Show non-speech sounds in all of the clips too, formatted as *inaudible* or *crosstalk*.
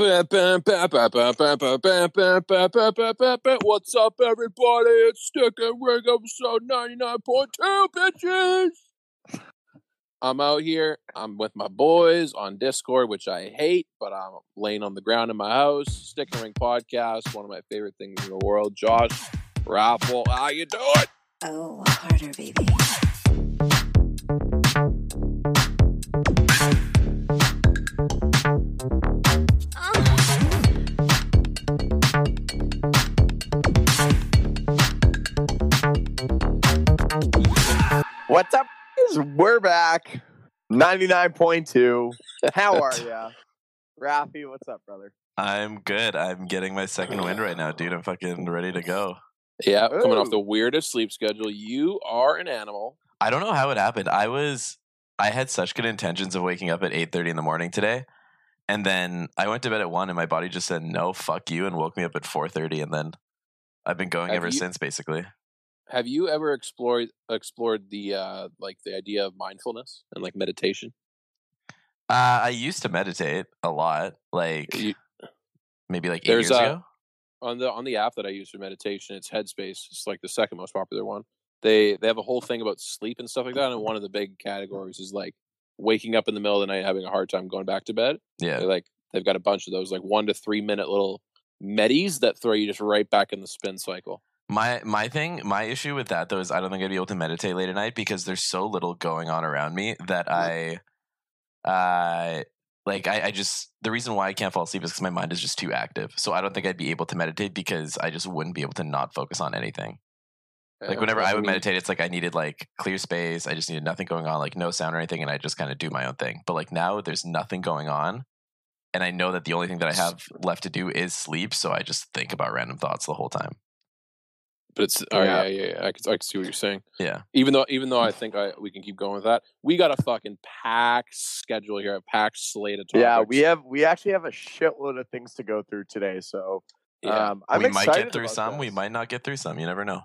What's up, everybody? It's Stick and Ring episode 99.2, bitches! I'm out here. I'm with my boys on Discord, which I hate, but I'm laying on the ground in my house. Stick and Ring podcast, one of my favorite things in the world. Josh, Raffle, how you doing? Oh, harder, baby. What's up? We're back. 99.2. How are *laughs* ya? Rafi, what's up, brother? I'm good. I'm getting my second wind right now, dude. I'm fucking ready to go. Yeah, coming off the weirdest sleep schedule. You are an animal. I don't know how it happened. I was I had such good intentions of waking up at 8:30 in the morning today. And then I went to bed at 1 and my body just said no, fuck you and woke me up at 4:30 and then I've been going Have ever you- since basically. Have you ever explored explored the uh like the idea of mindfulness and like meditation? Uh, I used to meditate a lot, like You- maybe like 8 years a- ago. on the on the app that I use for meditation, it's Headspace. It's like the second most popular one. They they have a whole thing about sleep and stuff like that, and *laughs* one of the big categories is like waking up in the middle of the night having a hard time going back to bed. Yeah. They're like they've got a bunch of those like one to three minute little medis that throw you just right back in the spin cycle. My my thing, my issue with that though is I don't think I'd be able to meditate late at night because there's so little going on around me that I, uh, like I, I just the reason why I can't fall asleep is because my mind is just too active. So I don't think I'd be able to meditate because I just wouldn't be able to not focus on anything. Like Uh, whenever I would meditate, it's like I needed like clear space. I just needed nothing going on, like no sound or anything, and I just kind of do my own thing. But like now, there's nothing going on, and I know that the only thing that I have left to do is sleep. So I just think about random thoughts the whole time. But it's oh Yeah. yeah yeah, yeah. I can I can see what you're saying. Yeah. Even though even though I think I we can keep going with that, we got a fucking packed schedule here, a packed slate of topics. Yeah, we have we actually have a shitload of things to go through today. So yeah. um, I'm we might get through about some. We might not get through some. You never know.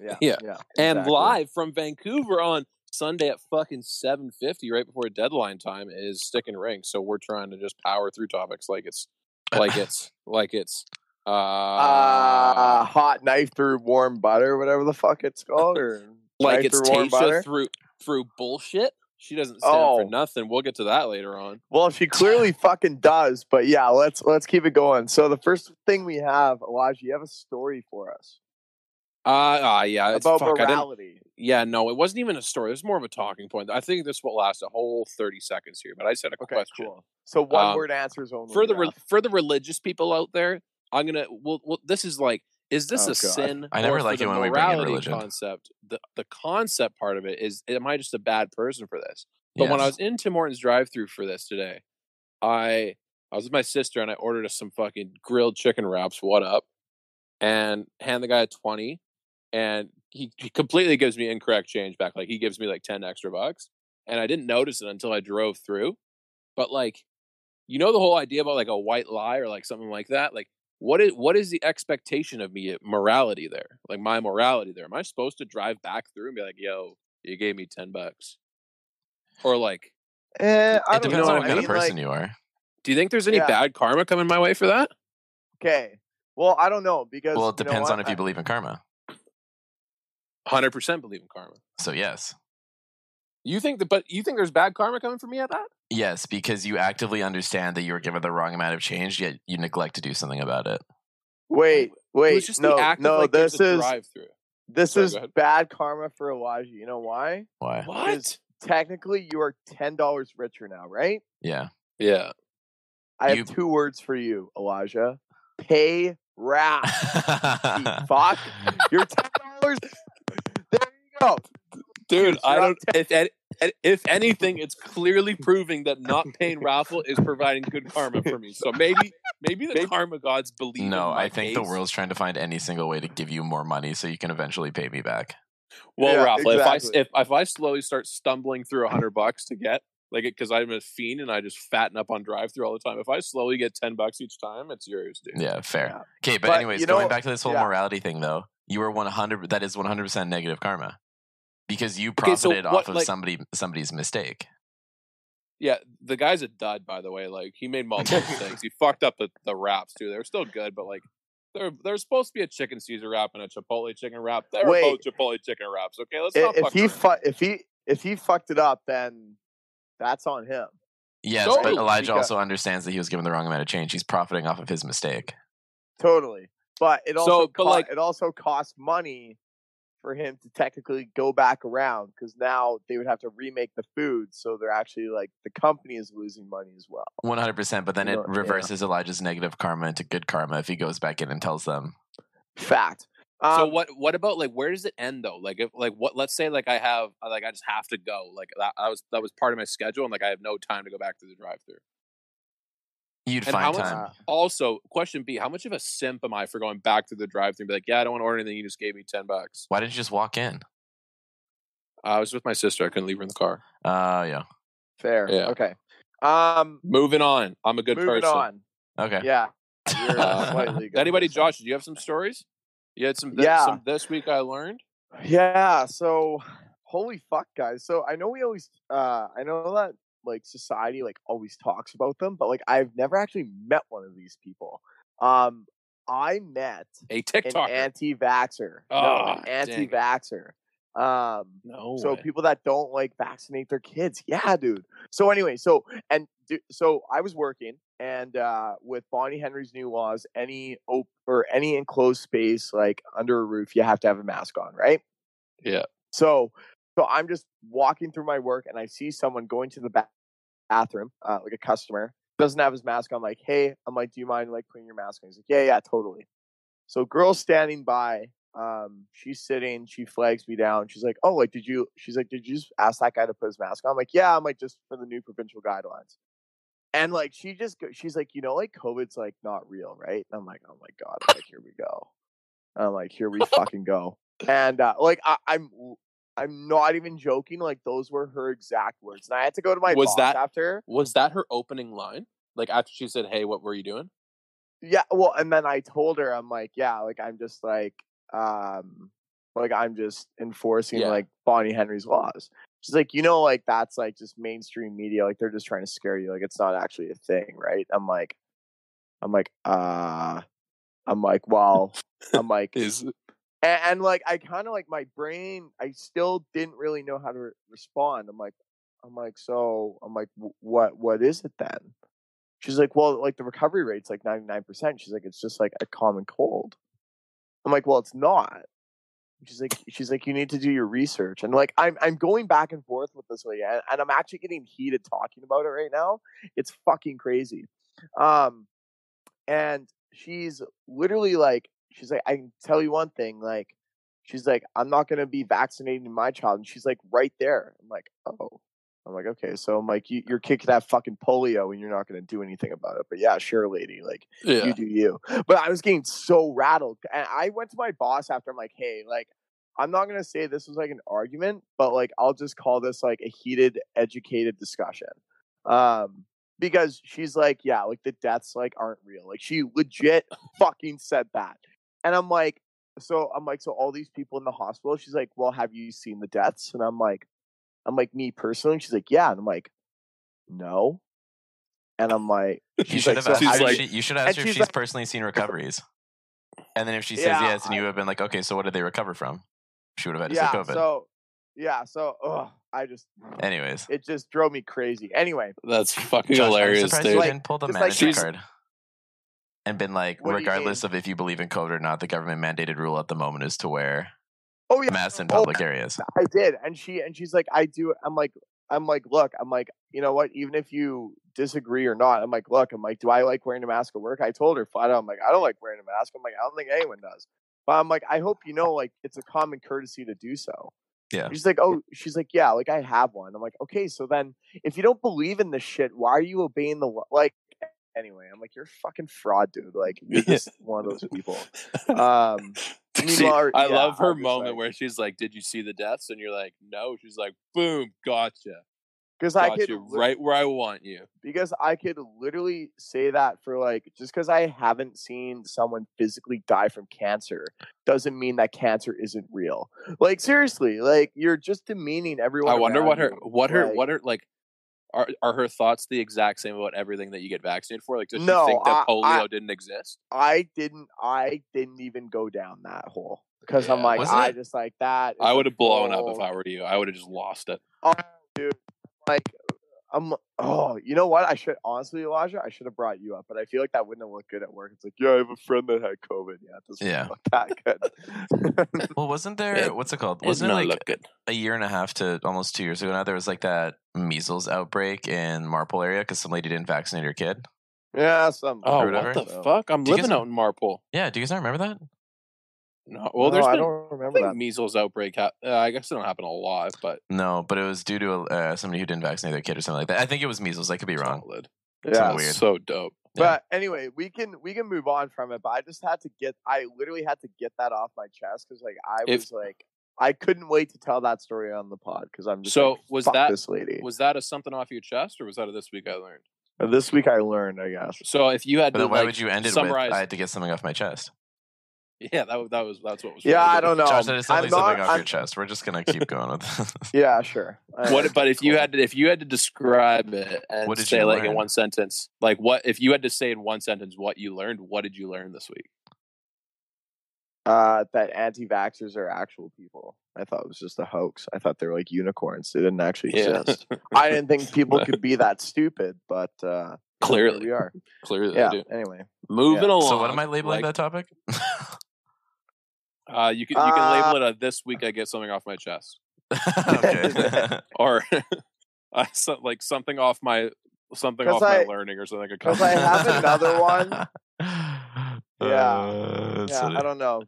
Yeah, *laughs* Yeah. yeah. and exactly. live from Vancouver on Sunday at fucking seven fifty, right before deadline time, is stick and ring. So we're trying to just power through topics like it's *laughs* like it's like it's uh, Uh, hot knife through warm butter, whatever the fuck it's called, or *laughs* like it's through warm butter. Tasha through through bullshit. She doesn't stand Oh. for nothing. We'll get to that later on. Well, she clearly *laughs* fucking does, but yeah, let's let's keep it going. So the first thing we have, Elijah, you have a story for us Uh, uh yeah, it's, about fuck, morality. Yeah, no, it wasn't even a story. It was more of a talking point. I think this will last a whole thirty seconds here. But I said a Okay, question. cool. So one Um, word answers only. for the re- for the religious people out there, I'm gonna. Well, well this is like, is this Oh, a God. sin? I never or for like it when we bring in morality religion. Concept. The the concept part of it is, am I just a bad person for this? But when I was in Tim Hortons drive-through for this today, I I was with my sister and I ordered us some fucking grilled chicken wraps. What up? And hand the guy a twenty, and he, he completely gives me incorrect change back. Like he gives me like ten extra bucks, and I didn't notice it until I drove through. But like, you know, the whole idea about like a white lie or like something like that. Like, what is what is the expectation of me morality there? Like my morality there? Am I supposed to drive back through and be like, "Yo, you gave me ten bucks," or like? Eh, I it don't depends know. on what I kind of person like, you are. Do you think there's any Yeah. bad karma coming my way for that? Okay. Well, I don't know because Well, it you know depends on if you believe in karma. Hundred percent believe in karma. So yes, You think that, but you think there's bad karma coming for me at that? Yes, because you actively understand that you were given the wrong amount of change, yet you neglect to do something about it. Wait, wait, was just no, the act no. of like this is this Sorry, is bad karma for Elijah. You know why? Why? What? Technically, you are ten dollars richer now, right? Yeah. Yeah. I have two words for you, Elijah. Pay *laughs* rap. fuck. You're ten dollars. There you go. Dude, Dude, *laughs* I don't. If if anything, it's clearly *laughs* proving that not paying raffle is providing good karma for me. So maybe maybe the Maybe- karma gods believe. in no, my I think the world's trying to find any single way to give you more money so you can eventually pay me back. Well, Yeah, raffle. If I if if I slowly start stumbling through a hundred bucks to get like it because I'm a fiend and I just fatten up on drive through all the time. If I slowly get ten bucks each time, it's yours, dude. Yeah, fair. Yeah. Okay, but, But, anyways, you know- going back to this whole yeah. morality thing though, you are 100 that is 100% negative karma. Because you Okay, so profited what, off of like- somebody somebody's mistake. Yeah, the guy's a dud, by the way. Like he made multiple mistakes. *laughs* He fucked up the, the wraps too. They were still good, but like there there's supposed to be a chicken Caesar wrap and a Chipotle chicken wrap. They were Wait. both Chipotle chicken wraps. Okay, let's not if fuck he fu- if he if he fucked it up, then that's on him. Yes, Totally, but Elijah because- also understands that he was given the wrong amount of change. He's profiting off of his mistake. Totally. But it So, also but, co- like- it also costs money for him to technically go back around because now they would have to remake the food, so they're actually like the company is losing money as well. One hundred percent. But then You it know, yeah. reverses Elijah's negative karma into good karma if he goes back in and tells them. Fact. so Um, what what about like where does it end though? Like if like what let's say like I have like I just have to go. Like that, that was that was part of my schedule and like I have no time to go back to the drive through. You'd And how find much- time. uh, Also, question B, how much of a simp am I for going back to the drive through and be like, yeah, I don't want to order anything, you just gave me ten bucks. Why didn't you just walk in? I was with my sister, I couldn't leave her in the car. Uh yeah. fair. Yeah. Okay. Um, Moving on. I'm a good moving person. on. Okay. Yeah. You're Uh, *laughs* good anybody, person. Josh, do you have some stories? You had some, th- Yeah. some this week I learned. Yeah, so holy fuck guys. So I know we always uh I know that like society like always talks about them, but like I've never actually met one of these people. Um I met A TikToker, an TikToker. anti-vaxxer. no, Ah, an anti-vaxer. Um no. so way. people that don't like vaccinate their kids. Yeah, dude. So anyway, so and so I was working and uh with Bonnie Henry's new laws, any op- or any enclosed space like under a roof, you have to have a mask on, right? Yeah. So so I'm just walking through my work and I see someone going to the ba- bathroom, uh, like a customer, doesn't have his mask. I'm like, hey, I'm like, do you mind like putting your mask on? He's like, yeah, yeah, totally. So girl standing by, um, she's sitting, she flags me down. She's like, oh, like, did you? She's like, did you just ask that guy to put his mask on? I'm like, yeah, I'm like, just for the new provincial guidelines. And like, she just, go, she's like, you know, like COVID's like not real, right? And I'm like, oh my god, like, here we go. I'm like, here we *laughs* fucking go. And uh, like, I, I'm. I'm not even joking. Like those were her exact words, and I had to go to my Was boss that- after. was that her opening line? Like after she said, "Hey, what were you doing?" Yeah, well, and then I told her, I'm like, yeah, like I'm just like, um, like I'm just enforcing Yeah. like Bonnie Henry's laws. She's like, you know, like that's like just mainstream media, like they're just trying to scare you, like it's not actually a thing, right? I'm like, I'm like, uh, I'm like, well, I'm like, *laughs* Is and, and like I kind of like my brain, I still didn't really know how to re- respond. I'm like, I'm like, so I'm like, what, what is it then? She's like, well, like the recovery rate's like 99%. She's like, it's just like a common cold. I'm like, well, it's not. She's like, she's like, you need to do your research. And like, I'm, I'm going back and forth with this lady and, and I'm actually getting heated talking about it right now. It's fucking crazy. Um, and she's literally like, she's like, I can tell you one thing, like, she's like, I'm not gonna be vaccinating my child, and she's like, right there. I'm like, oh, I'm like, okay, so I'm like, you, you're kicking that fucking polio, and you're not gonna do anything about it. But yeah, sure, lady, like, yeah. you do you. But I was getting so rattled, and I went to my boss after. I'm like, hey, like. I'm not gonna say this was like an argument, but like I'll just call this like a heated, educated discussion. Um, because she's like, yeah, like the deaths like aren't real. Like she legit fucking said that. And I'm like, so I'm like, so all these people in the hospital, she's like, Well, have you seen the deaths? And I'm like, I'm like, me personally, she's like, Yeah. And I'm like, No. And I'm like, *laughs* You she's should like, have so asked how she's her do if you- she, you should ask her if she's she's like- personally seen recoveries. And then if she says Yeah, yes, and you have been like, okay, so what did they recover from? She would have had to yeah, say COVID. so yeah, so ugh, I just Anyways, it just drove me crazy. Anyway, That's fucking Josh, I'm hilarious, surprised dude. you Like- didn't pull the just like manager she's- card and been like, What regardless of if you believe in COVID or not, the government mandated rule at the moment is to wear oh yeah, masks in oh, public areas. I did, and she and she's like, I do. I'm like, I'm like, look, I'm like, you know what? Even if you disagree or not, I'm like, look, I'm like, do I like wearing a mask at work? I told her flat out, I'm like, I don't like wearing a mask. I'm like, I don't think anyone does. But I'm like, I hope you know, like, it's a common courtesy to do so. Yeah. She's like, oh, she's like, yeah, like I have one. I'm like, okay, so then if you don't believe in this shit, why are you obeying the law? Like, anyway, I'm like, you're a fucking fraud, dude. Like, you're just one of those people. *laughs* Um, I yeah, love her moment like- where she's like, "Did you see the deaths?" And you're like, "No." She's like, "Boom, gotcha, because I could right where I want you." because I could literally say that for like just because I haven't seen someone physically die from cancer doesn't mean that cancer isn't real. Like seriously, like you're just demeaning everyone. I wonder what her, what her, Like, what her like. Are are her thoughts the exact same about everything that you get vaccinated for? Like, does No, she think that polio I- didn't exist? I didn't. I didn't even go down that hole because I'm like, I it- just like that. I would have blown up if I were you. I would have just lost it. Oh, dude, like I'm. Oh, you know what? I should honestly, Elijah, I should have brought you up, but I feel like that wouldn't have looked good at work. It's like, yeah, I have a friend that had COVID. Yeah, it doesn't Yeah. look that good. *laughs* Well, wasn't there? It- what's it called? It Wasn't did it not like look good. a year and a half to almost two years ago now? There was like that measles outbreak in Marple area because some lady didn't vaccinate her kid. yeah, some. Oh, whatever. what the fuck? I'm Do you living guys- out in Marple. Yeah, do you guys not remember that? No, well, no, there's I been don't I remember think that. measles outbreak. Ha- uh, I guess it don't happen a lot, but No, but it was due to uh, somebody who didn't vaccinate their kid or something like that. I think it was measles. I could be wrong. solid. Yeah, something weird. So dope. But anyway, we can we can move on from it. But I just had to get. I literally had to get that off my chest because like I If- was like I couldn't wait to tell that story on the pod because I'm just So, like, was "Fuck that- this lady? Was that a something off your chest, or was that a this week I learned? And this week I learned, I guess. So if you had But to, then why like, would you end it summarize? with I had to get something off my chest? *laughs* yeah, that was- that was that's what was. Yeah, really I don't know. Josh, that is I'm definitely something off I'm- your chest. We're just gonna keep going with this. *laughs* Yeah, sure. I- *laughs* What, but if you had to, if you had to describe it and What did say like in one sentence, like what if you had to say in one sentence what you learned, what did you learn this week? uh, that anti-vaxxers are actual people. I thought it was just a hoax. I thought they were like unicorns. They didn't actually Yeah. exist. I didn't think people could be that stupid, but uh, Clearly, we are. clearly, Yeah. Anyway, Moving Yeah. along. so what am I labeling like, that topic? Uh, you can you can label it a this week I get something off my chest, *laughs* or *laughs* uh, so, like something off my something off I- my learning or something. like a 'cause I have another one. *laughs* Yeah. Uh, yeah, funny. I don't know.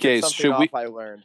Okay, should off we? I learned.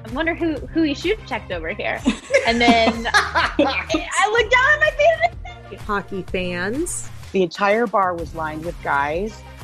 I wonder who who he shoot checked over here. *laughs* And then I looked down at my feet. Hockey fans, The entire bar was lined with guys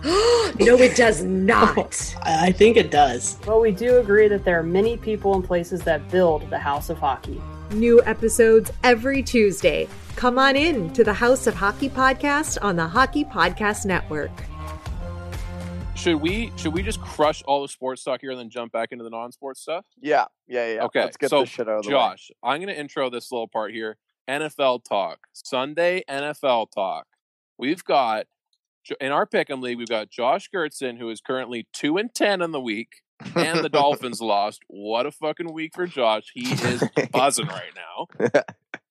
*gasps* no, it does not. *laughs* I think it does. but we do agree that there are many people and places that build the House of Hockey. New episodes every Tuesday. Come on in to the House of Hockey podcast on the Hockey Podcast Network. Should we should we just crush all the sports talk here and then jump back into the non-sports stuff? Yeah, yeah, yeah. Okay, Let's get so this shit out of the way. Josh, I'm going to intro this little part here. NFL talk, Sunday NFL talk. We've got in our pick'em league, we've got Josh Gertson, who is currently two and ten in the week, and the *laughs* Dolphins lost. What a fucking week for Josh! He is *laughs* buzzing right now.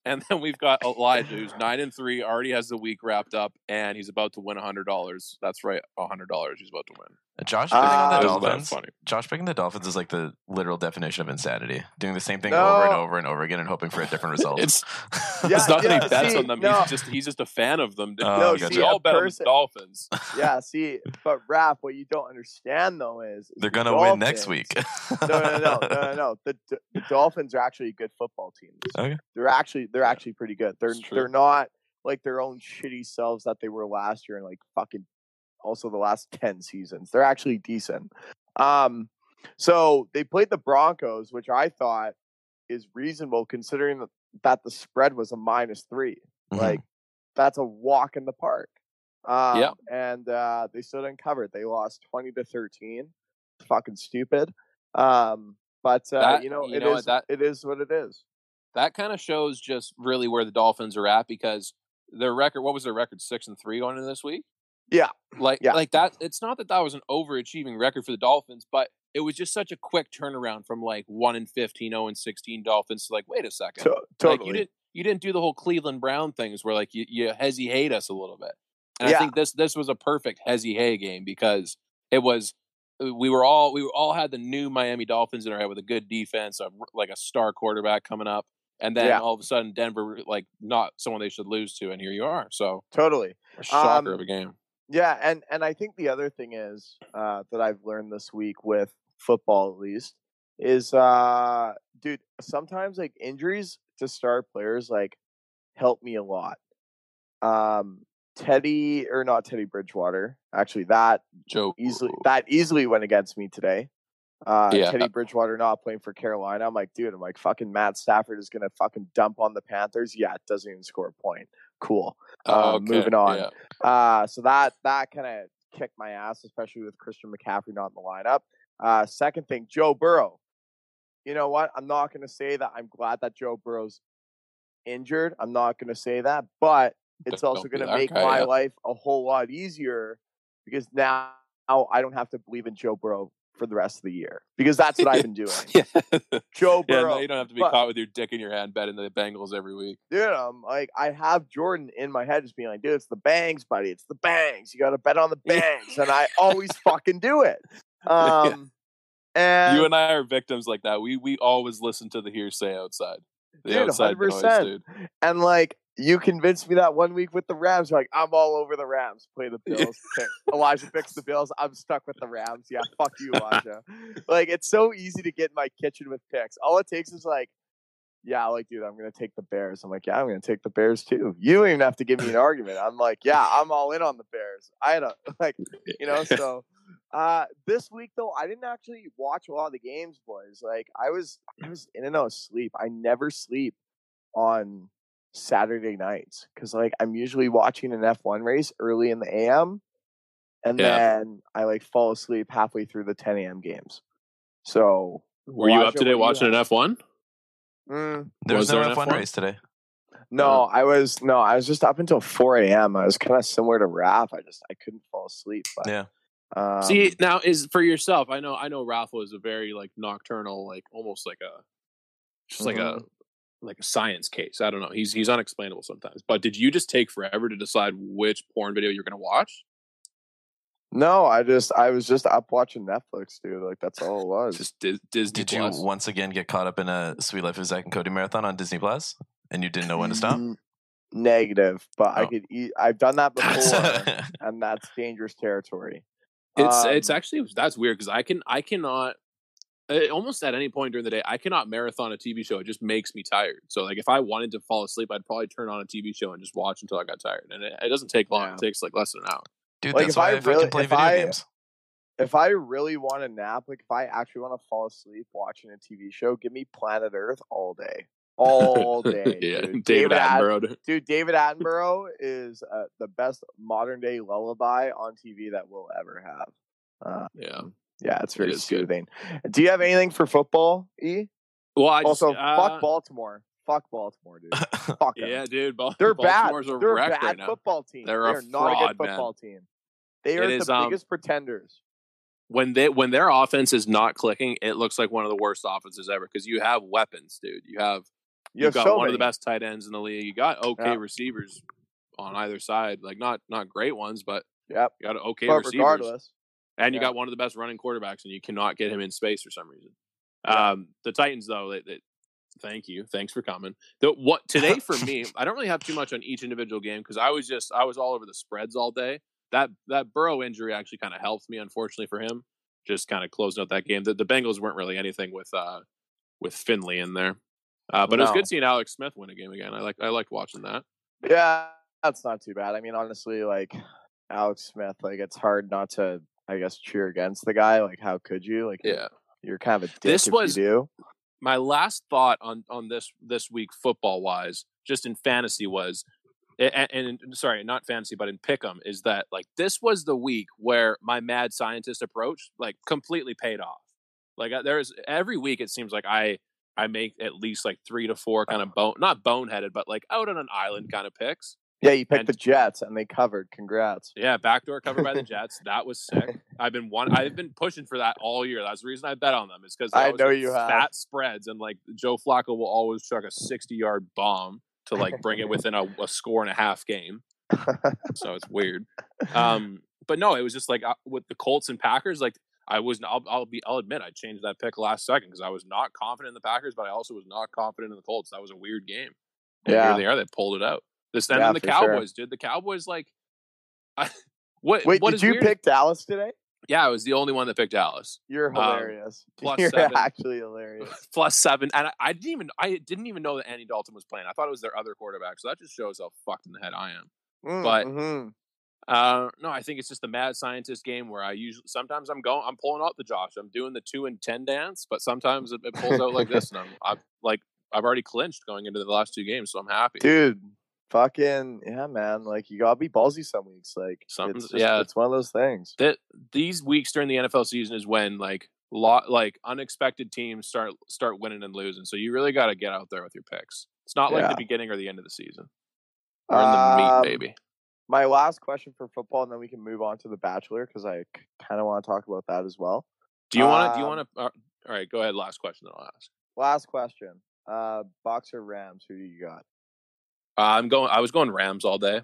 And then we've got Elijah, who's nine and three, already has the week wrapped up, and he's about to win a hundred dollars. That's right, a hundred dollars he's about to win. Josh picking on Ah. the Dolphins. Josh picking the Dolphins is like the literal definition of insanity. Doing the same thing over and over and over again and hoping for a different *laughs* result. It's *laughs* Yeah, it's not that yeah, he bets see, on them. no. He's just he's just a fan of them. Oh, No, gotcha. we all bet on the person- Dolphins. yeah, *laughs* see, but Raph, what you don't understand though is, is They're the gonna win next week. no, no, no, no, no, no. The, the Dolphins are actually a good football team. Okay. They're actually they're actually pretty good. They're they're not like their own shitty selves that they were last year and like fucking also the last 10 seasons. They're actually decent. Um so they played the Broncos, which I thought is reasonable considering that, that the spread was a minus 3. Mhm. Like that's a walk in the park. Um, Yeah. and uh, they still didn't cover. They lost 20 to 13. Fucking stupid. Um but uh, That- you know, you it know is that- it is what it is. That kind of shows just really where the Dolphins are at because their record. What was their record? Six and three going into this week. Yeah, like Yeah. like that. It's not that that was an overachieving record for the Dolphins, but it was just such a quick turnaround from like one and 15, 0 and sixteen Dolphins to like, wait a second, To- like you didn't you didn't do the whole Cleveland Brown things where like you you hezzy hate us a little bit. And I think this this was a perfect hezzy hay game because it was uh, we were all we were all had the new Miami Dolphins in our head with a good defense, a, like a star quarterback coming up, and then Yeah. all of a sudden Denver like not someone they should lose to, and here you are. So Totally. a shocker Um, of a game. Yeah, and and I think the other thing is uh, that I've learned this week with football at least is, uh, dude, sometimes like injuries to star players like help me a lot. Um, Teddy or not Teddy Bridgewater, actually that Joe easily that easily went against me today. Uh, Yeah. Teddy Bridgewater not playing for Carolina. I'm like, dude, I'm like, fucking Matt Stafford is gonna fucking dump on the Panthers. Yeah, it doesn't even score a point. Cool. Um, okay, Moving on. yeah. Uh, so that that kind of kicked my ass, especially with Christian McCaffrey not in the lineup. Uh, second thing, Joe Burrow. You know what? I'm not going to say that I'm glad that Joe Burrow's injured. I'm not going to say that, but it's Don't also going to make guy, my yeah. life a whole lot easier because now I don't have to believe in Joe Burrow for the rest of the year because that's what I've been *laughs* doing. yeah. Joe Yeah, Burrow. no, you don't have to be but- caught with your dick in your hand betting the Bengals every week. dude, I'm like, I have Jordan in my head just being like, dude, it's the bangs, buddy. It's the bangs. You got to bet on the *laughs* bangs. and I always fucking do it. *laughs* Um, and you and I are victims like that. We we always listen to the hearsay outside. The dude, outside noise, 100%. dude. And like, you convinced me that one week with the Rams. You're like, I'm all over the Rams. Play the Bills. Elijah picks the Bills. I'm stuck with the Rams. Yeah, fuck you, *laughs* Elijah. like, it's so easy to get in my kitchen with picks. All it takes is like, yeah, like, dude, I'm gonna take the Bears. I'm like, yeah, I'm gonna take the Bears too. You don't even have to give me an argument. I'm like, yeah, I'm all in on the Bears. I had a *laughs* like, you know, so uh this week though, I didn't actually watch a lot of the games, boys. Like I was I was in and out of sleep. I never sleep on Saturday nights because like I'm usually watching an F1 race early in the AM, and Yeah. then I like fall asleep halfway through the 10 a.m. games. So Were you up Elijah, today watching you an? F one? Mm, There was, Was no there F1 F1? race today. no, I was no, I was just up until 4 a.m. I was kind of similar to Raph. I just I couldn't fall asleep. But, Yeah. Um, See now is for yourself. I know I know Ralph was a very like nocturnal, like almost like a just like a like a science case. I don't know. He's he's unexplainable sometimes. But did you just take forever to decide which porn video you're gonna watch? no, I just I was just up watching Netflix, dude. Like that's all it *laughs* was. Just Dis- Disney Did you Plus. once again get caught up in a Suite Life of Zack and Cody marathon on Disney Plus, and you didn't know when to stop? Negative, but I Oh. could eat. I've done that before, *laughs* and that's dangerous territory. It's it's Um, actually that's weird because I can I cannot almost at any point during the day I cannot marathon a TV show. It just makes me tired. So like if I wanted to fall asleep, I'd probably turn on a TV show and just watch until I got tired. And it, it doesn't take long. It takes like less than an hour. Dude, Like, that's if why I I, fucking really- play if video I- games. if I really want to nap, like if I actually want to fall asleep watching a TV show, give me Planet Earth all day, all *laughs* day. yeah, dude. David, At- Attenborough. dude, David Attenborough is uh, the best modern day lullaby on TV that we'll ever have. Uh, yeah, yeah, it's very good. soothing. Do you have anything for football, E? Well, I just, also, uh, fuck Baltimore. Fuck Baltimore, dude. *laughs* Fuck. Yeah, dude. Bal- They're bad. Baltimore's a They're a bad right football team. They're they a not a good man. football team. They It are is, the um, biggest pretenders. when they when their offense is not clicking, it looks like one of the worst offenses ever because you have weapons, dude. You have You you've have got so one of the best tight ends in the league. You got okay Yeah. receivers on either side, like not not great ones, but Yep. you got okay But receivers. regardless, and you got one of the best running quarterbacks, and you cannot get him in space for some reason. Um, the Titans, though, they, they, thank you, thanks for coming. The, what today *laughs* for me, I don't really have too much on each individual game because I was just I was all over the spreads all day. That that Burrow injury actually kind of helped me, unfortunately for him. Just kind of closing out that game. The, the Bengals weren't really anything with uh with Finley in there, uh, but it was good seeing Alex Smith win a game again. I like I liked watching that. yeah, that's not too bad. I mean, honestly, like Alex Smith, like it's hard not to, I guess, cheer against the guy. Like, how could you? Like, Yeah. you're kind of a dick This if was- you do. my last thought on on this this week football wise just in fantasy was and, and sorry not fantasy but in pick'em is that like this was the week where my mad scientist approach like completely paid off like uh, there's every week it seems like i i make at least like three to four kind of bone not boneheaded but like out on an island kind of picks Yeah, you picked And- the Jets and they covered. Congrats. Yeah, backdoor covered by the *laughs* Jets. That was sick. I've been one. I've been pushing for that all year. That's the reason I bet on them. Is because I know you have. fat spreads and like Joe Flacco will always chuck a sixty-yard bomb to like bring it within a, a score and a half game. so it's weird. Um, but no, it was just like uh, with the Colts and Packers. Like I was, I'll, I'll be, I'll admit, I changed that pick last second because I was not confident in the Packers, but I also was not confident in the Colts. That was a weird game. And Yeah. here they are. They pulled it out. This and Yeah, then the for sure. Cowboys, dude. The Cowboys, like, I, *laughs* what? Wait, what did you weird- pick Dallas today? Yeah, I was the only one that picked Dallas. You're Um, hilarious. *laughs* plus You're seven. actually hilarious. *laughs* plus seven, and I, I didn't even I didn't even know that Andy Dalton was playing. I thought it was their other quarterback, so that just shows how fucked in the head I am. Mm, But mhm. uh, no, I think it's just the mad scientist game where I usually sometimes I'm going I'm pulling out the Josh. I'm doing the two and ten dance, but sometimes it, it pulls out like this, and I'm I'm like I've already clinched going into the last two games, so I'm happy. dude, fucking yeah, man. Like you gotta be ballsy some weeks. Like Something's- it's just, yeah. it's one of those things. that these weeks during the NFL season is when like lot like unexpected teams start start winning and losing. So you really got to get out there with your picks. It's not like Yeah. the beginning or the end of the season. We're in the meat, Um, baby. My last question for football, and then we can move on to the Bachelor because I kind of want to talk about that as well. Do you want to? Do you um, want to? Uh, all right, go ahead. Last question. Then I'll ask. Last question. Uh, Boxer Rams. Who do you got? Uh, I'm going. I was going Rams all day.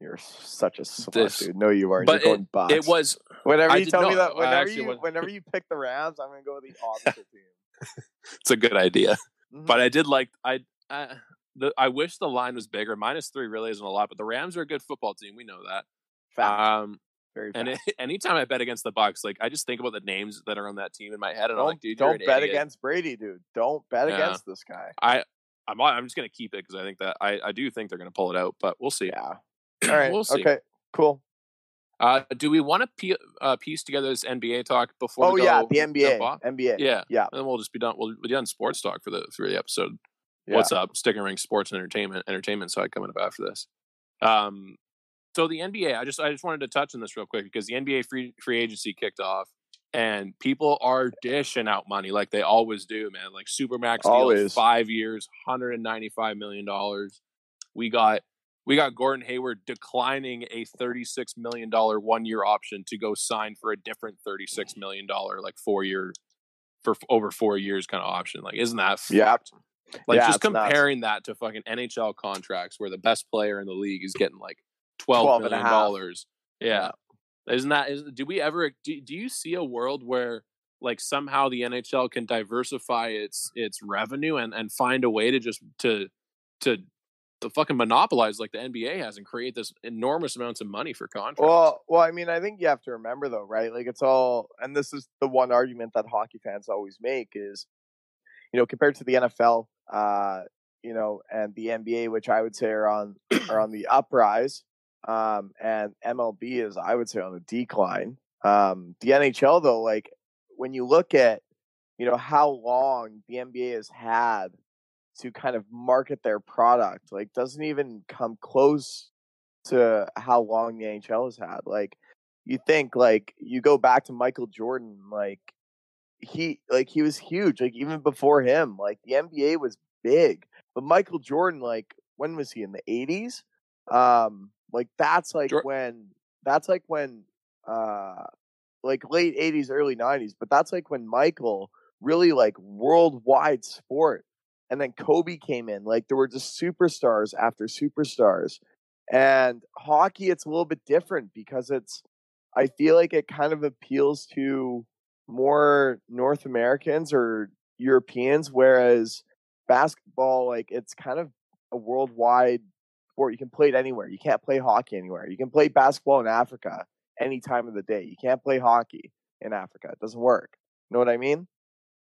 You're such a slut, This- dude. No, you aren't. but You're going it, Bucs. it was. Whenever I you tell me that, whenever you whenever you pick the Rams, I'm gonna go with the opposite *laughs* team. It's a good idea, Mhm. but I did like. I. Uh, the, I wish the line was bigger. Minus three really isn't a lot, but the Rams are a good football team. We know that. Fact. Um, Very and it, *laughs* anytime I bet against the Bucs, like I just think about the names that are on that team in my head, and I'm don't like, dude, you're don't bet idiot. against Brady, dude. Don't bet Yeah. against this guy. I, I'm, I'm just gonna keep it because I think that I, I do think they're gonna pull it out, but we'll see. Yeah. *clears throat* All right. we'll see. Okay. Cool. Uh, do we want to pe- uh, piece together this NBA talk before? Oh yeah, the NBA. NBA. Yeah, Yeah. and then we'll just be done. We'll be done sports talk for the for the episode. Yeah. What's up? Stick and Ring sports and entertainment entertainment side coming up after this. Um, so the NBA, I just I just wanted to touch on this real quick because the NBA free free agency kicked off, and people are dishing out money like they always do, man. Like supermax deals, Always. five years, hundred and ninety five million dollars. We got we got Gordon Hayward declining a thirty-six million dollar one-year option to go sign for a different thirty-six million dollar like four-year for over four years kind of option. Like, isn't that Yeah. Like Yeah, just it's nuts. comparing that to fucking NHL contracts where the best player in the league is getting like twelve 12 and a million dollars. Yeah. Isn't that is do we ever do, do you see a world where like somehow the NHL can diversify its its revenue and and find a way to just to to to fucking monopolize like the NBA has and create this enormous amounts of money for contracts. Well, well, I mean, I think you have to remember though, right? Like it's all, and this is the one argument that hockey fans always make is, you know, compared to the NFL, uh, you know, and the NBA, which I would say are on are on the uprise, um, and MLB is, I would say, on the decline. Um, the NHL though, like when you look at, you know, how long the NBA has had to kind of market their product, like doesn't even come close to how long the NHL has had. Like you think like you go back to Michael Jordan, like he like he was huge. Like even before him, like the NBA was big. But Michael Jordan, like when was he in the eighties? Um, like that's like when that's like when uh like late eighties, early nineties, but that's like when Michael really like worldwide sport. And then Kobe came in. Like there were just superstars after superstars. And hockey, it's a little bit different because it's, I feel like it kind of appeals to more North Americans or Europeans, whereas basketball, like it's kind of a worldwide sport. You can play it anywhere. You can't play hockey anywhere. You can play basketball in Africa any time of the day. You can't play hockey in Africa. It doesn't work. You know what I mean?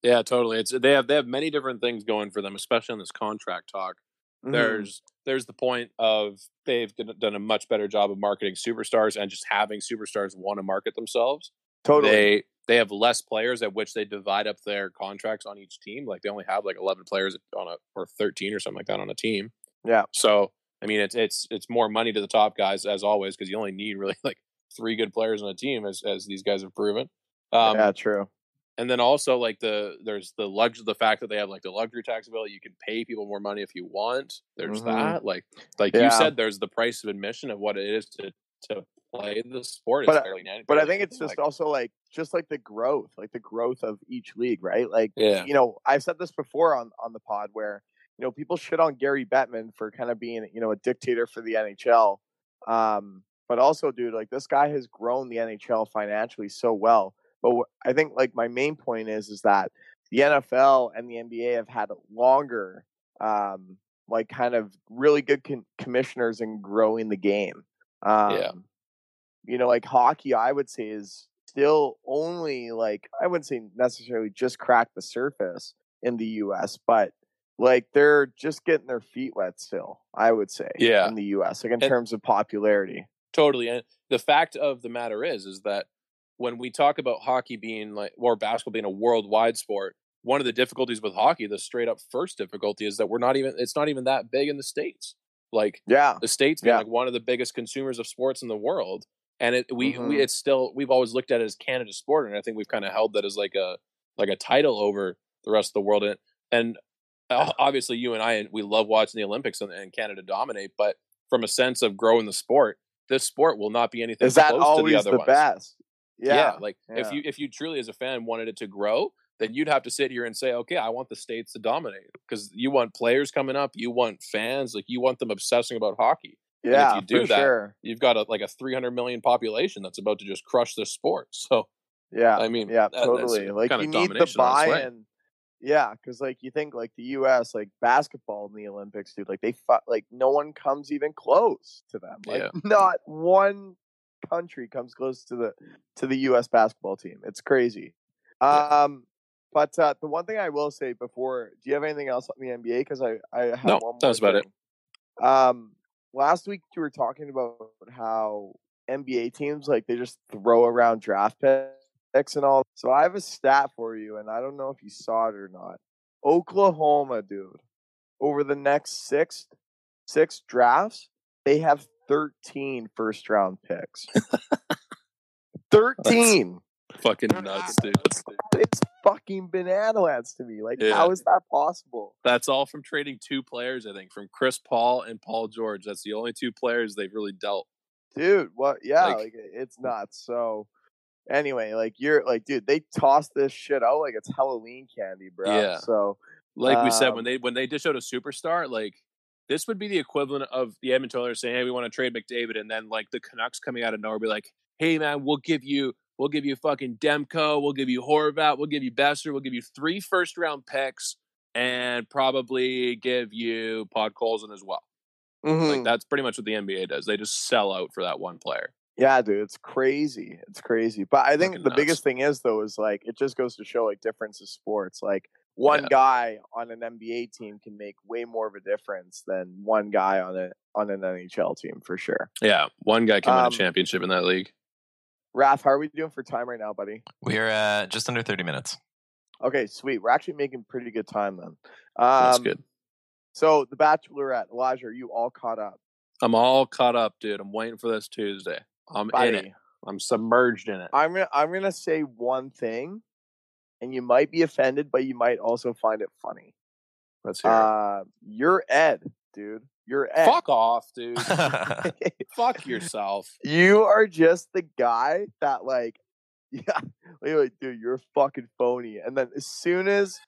Yeah, totally. It's they have they have many different things going for them, especially on this contract talk. Mhm. There's there's the point of they've done- done a much better job of marketing superstars and just having superstars want to market themselves. Totally. They they have less players at which they divide up their contracts on each team. Like they only have like 11 players on a or 13 or something like that on a team. Yeah. So I mean, it's it's it's more money to the top guys as always because you only need really *laughs* like three good players on a team as as these guys have proven. Um, yeah, true. and then also like the there's the lux the fact that they have like the luxury tax bill. You can pay people more money if you want. There's Mhm. that. Like like Yeah. you said, there's the price of admission of what it is to to play the sport. But but I think it's just like- also like just like the growth, like the growth of each league, right? Like Yeah. you know, I've said this before on on the pod where you know people *laughs* shit on Gary Bettman for kind of being you know a dictator for the NHL, um, but also, dude, like this guy has grown the NHL financially so well. But I think like my main point is is that the NFL and the NBA have had longer, um, like kind of really good con- commissioners in growing the game. Um, Yeah. You know, like hockey, I would say is still only like I wouldn't say necessarily just cracked the surface in the U.S., but like they're just getting their feet wet still. I would say, Yeah. in the U.S., like in And- terms of popularity. Totally. And the fact of the matter is, is that when we talk about hockey being like, or basketball being a worldwide sport, one of the difficulties with hockey, the straight up first difficulty is that we're not even, it's not even that big in the States. Like, yeah, the States being Yeah. like one of the biggest consumers of sports in the world. And it, we, Mhm. we, it's still, we've always looked at it as Canada's sport. And I think we've kind of held that as like a, like a title over the rest of the world. And, and obviously you and I, we love watching the Olympics and, and Canada dominate, but from a sense of growing the sport, this sport will not be anything Is that close to the always other the ones. best? Yeah, like yeah. if you if you truly as a fan wanted it to grow, then you'd have to sit here and say, okay, I want the states to dominate because you want players coming up, you want fans, like you want them obsessing about hockey. And Yeah, if you do that, sure. you've got a, like a 300 million population that's about to just crush this sport. *laughs* So Yeah, I mean, yeah, totally. Like you need the domination on its way. buy-in. Yeah, because like you think like the U.S. like basketball in the Olympics, dude. Like they fu- like no one comes even close to them. Like Yeah. *laughs* not one country comes close to the to the U.S. basketball team. It's crazy. Um, but uh, the one thing I will say before, do you have anything else on the NBA? Because I I have No, one more that's about it. Um, last week you were talking about how NBA teams like they just throw around draft picks and all. So I have a stat for you, and I don't know if you saw it or not. Oklahoma, dude, over the next six six drafts, they have 13 first round picks. *laughs* 13. Fucking nuts, dude. It's fucking banana lands to me. Like, Yeah. how is that possible? That's all from trading two players, I think, from Chris Paul and Paul George. That's the only two players they've really dealt. dude what yeah Like- like, it's nuts so anyway like you're like dude they toss this shit out like it's halloween candy bro Yeah. so like we said um, when they when they dish out a superstar like this would be the equivalent of the Edmonton Oilers saying hey we want to trade McDavid and then like the Canucks coming out of nowhere be like hey man we'll give you we'll give you fucking Demko we'll give you Horvat we'll give you Boeser we'll give you three first round picks and probably give you Podkolzin as well mhm. like that's pretty much what the NBA does they just sell out for that one player yeah dude it's crazy it's crazy but i think Fucking the nuts. biggest thing is though is like it just goes to show like difference of sports like one Yeah. guy on an nba team can make way more of a difference than one guy on a on an nhl team for sure. Yeah one guy can win Um, a championship in that league. Raph, how are we doing for time right now buddy? We are at just under 30 minutes. okay sweet we're actually making pretty good time then. That's um good. so the bachelorette elijah are you all caught up? I'm all caught up dude I'm waiting for this Tuesday I'm in it I'm submerged in it I'm gonna I'm gonna say one thing, and you might be offended, but you might also find it funny. Let's hear it. Uh, you're Ed, dude. You're Ed. Fuck off, dude. *laughs* Fuck yourself. You are just the guy that like, *laughs* yeah, like, dude, you're a fucking phony. And then as soon as,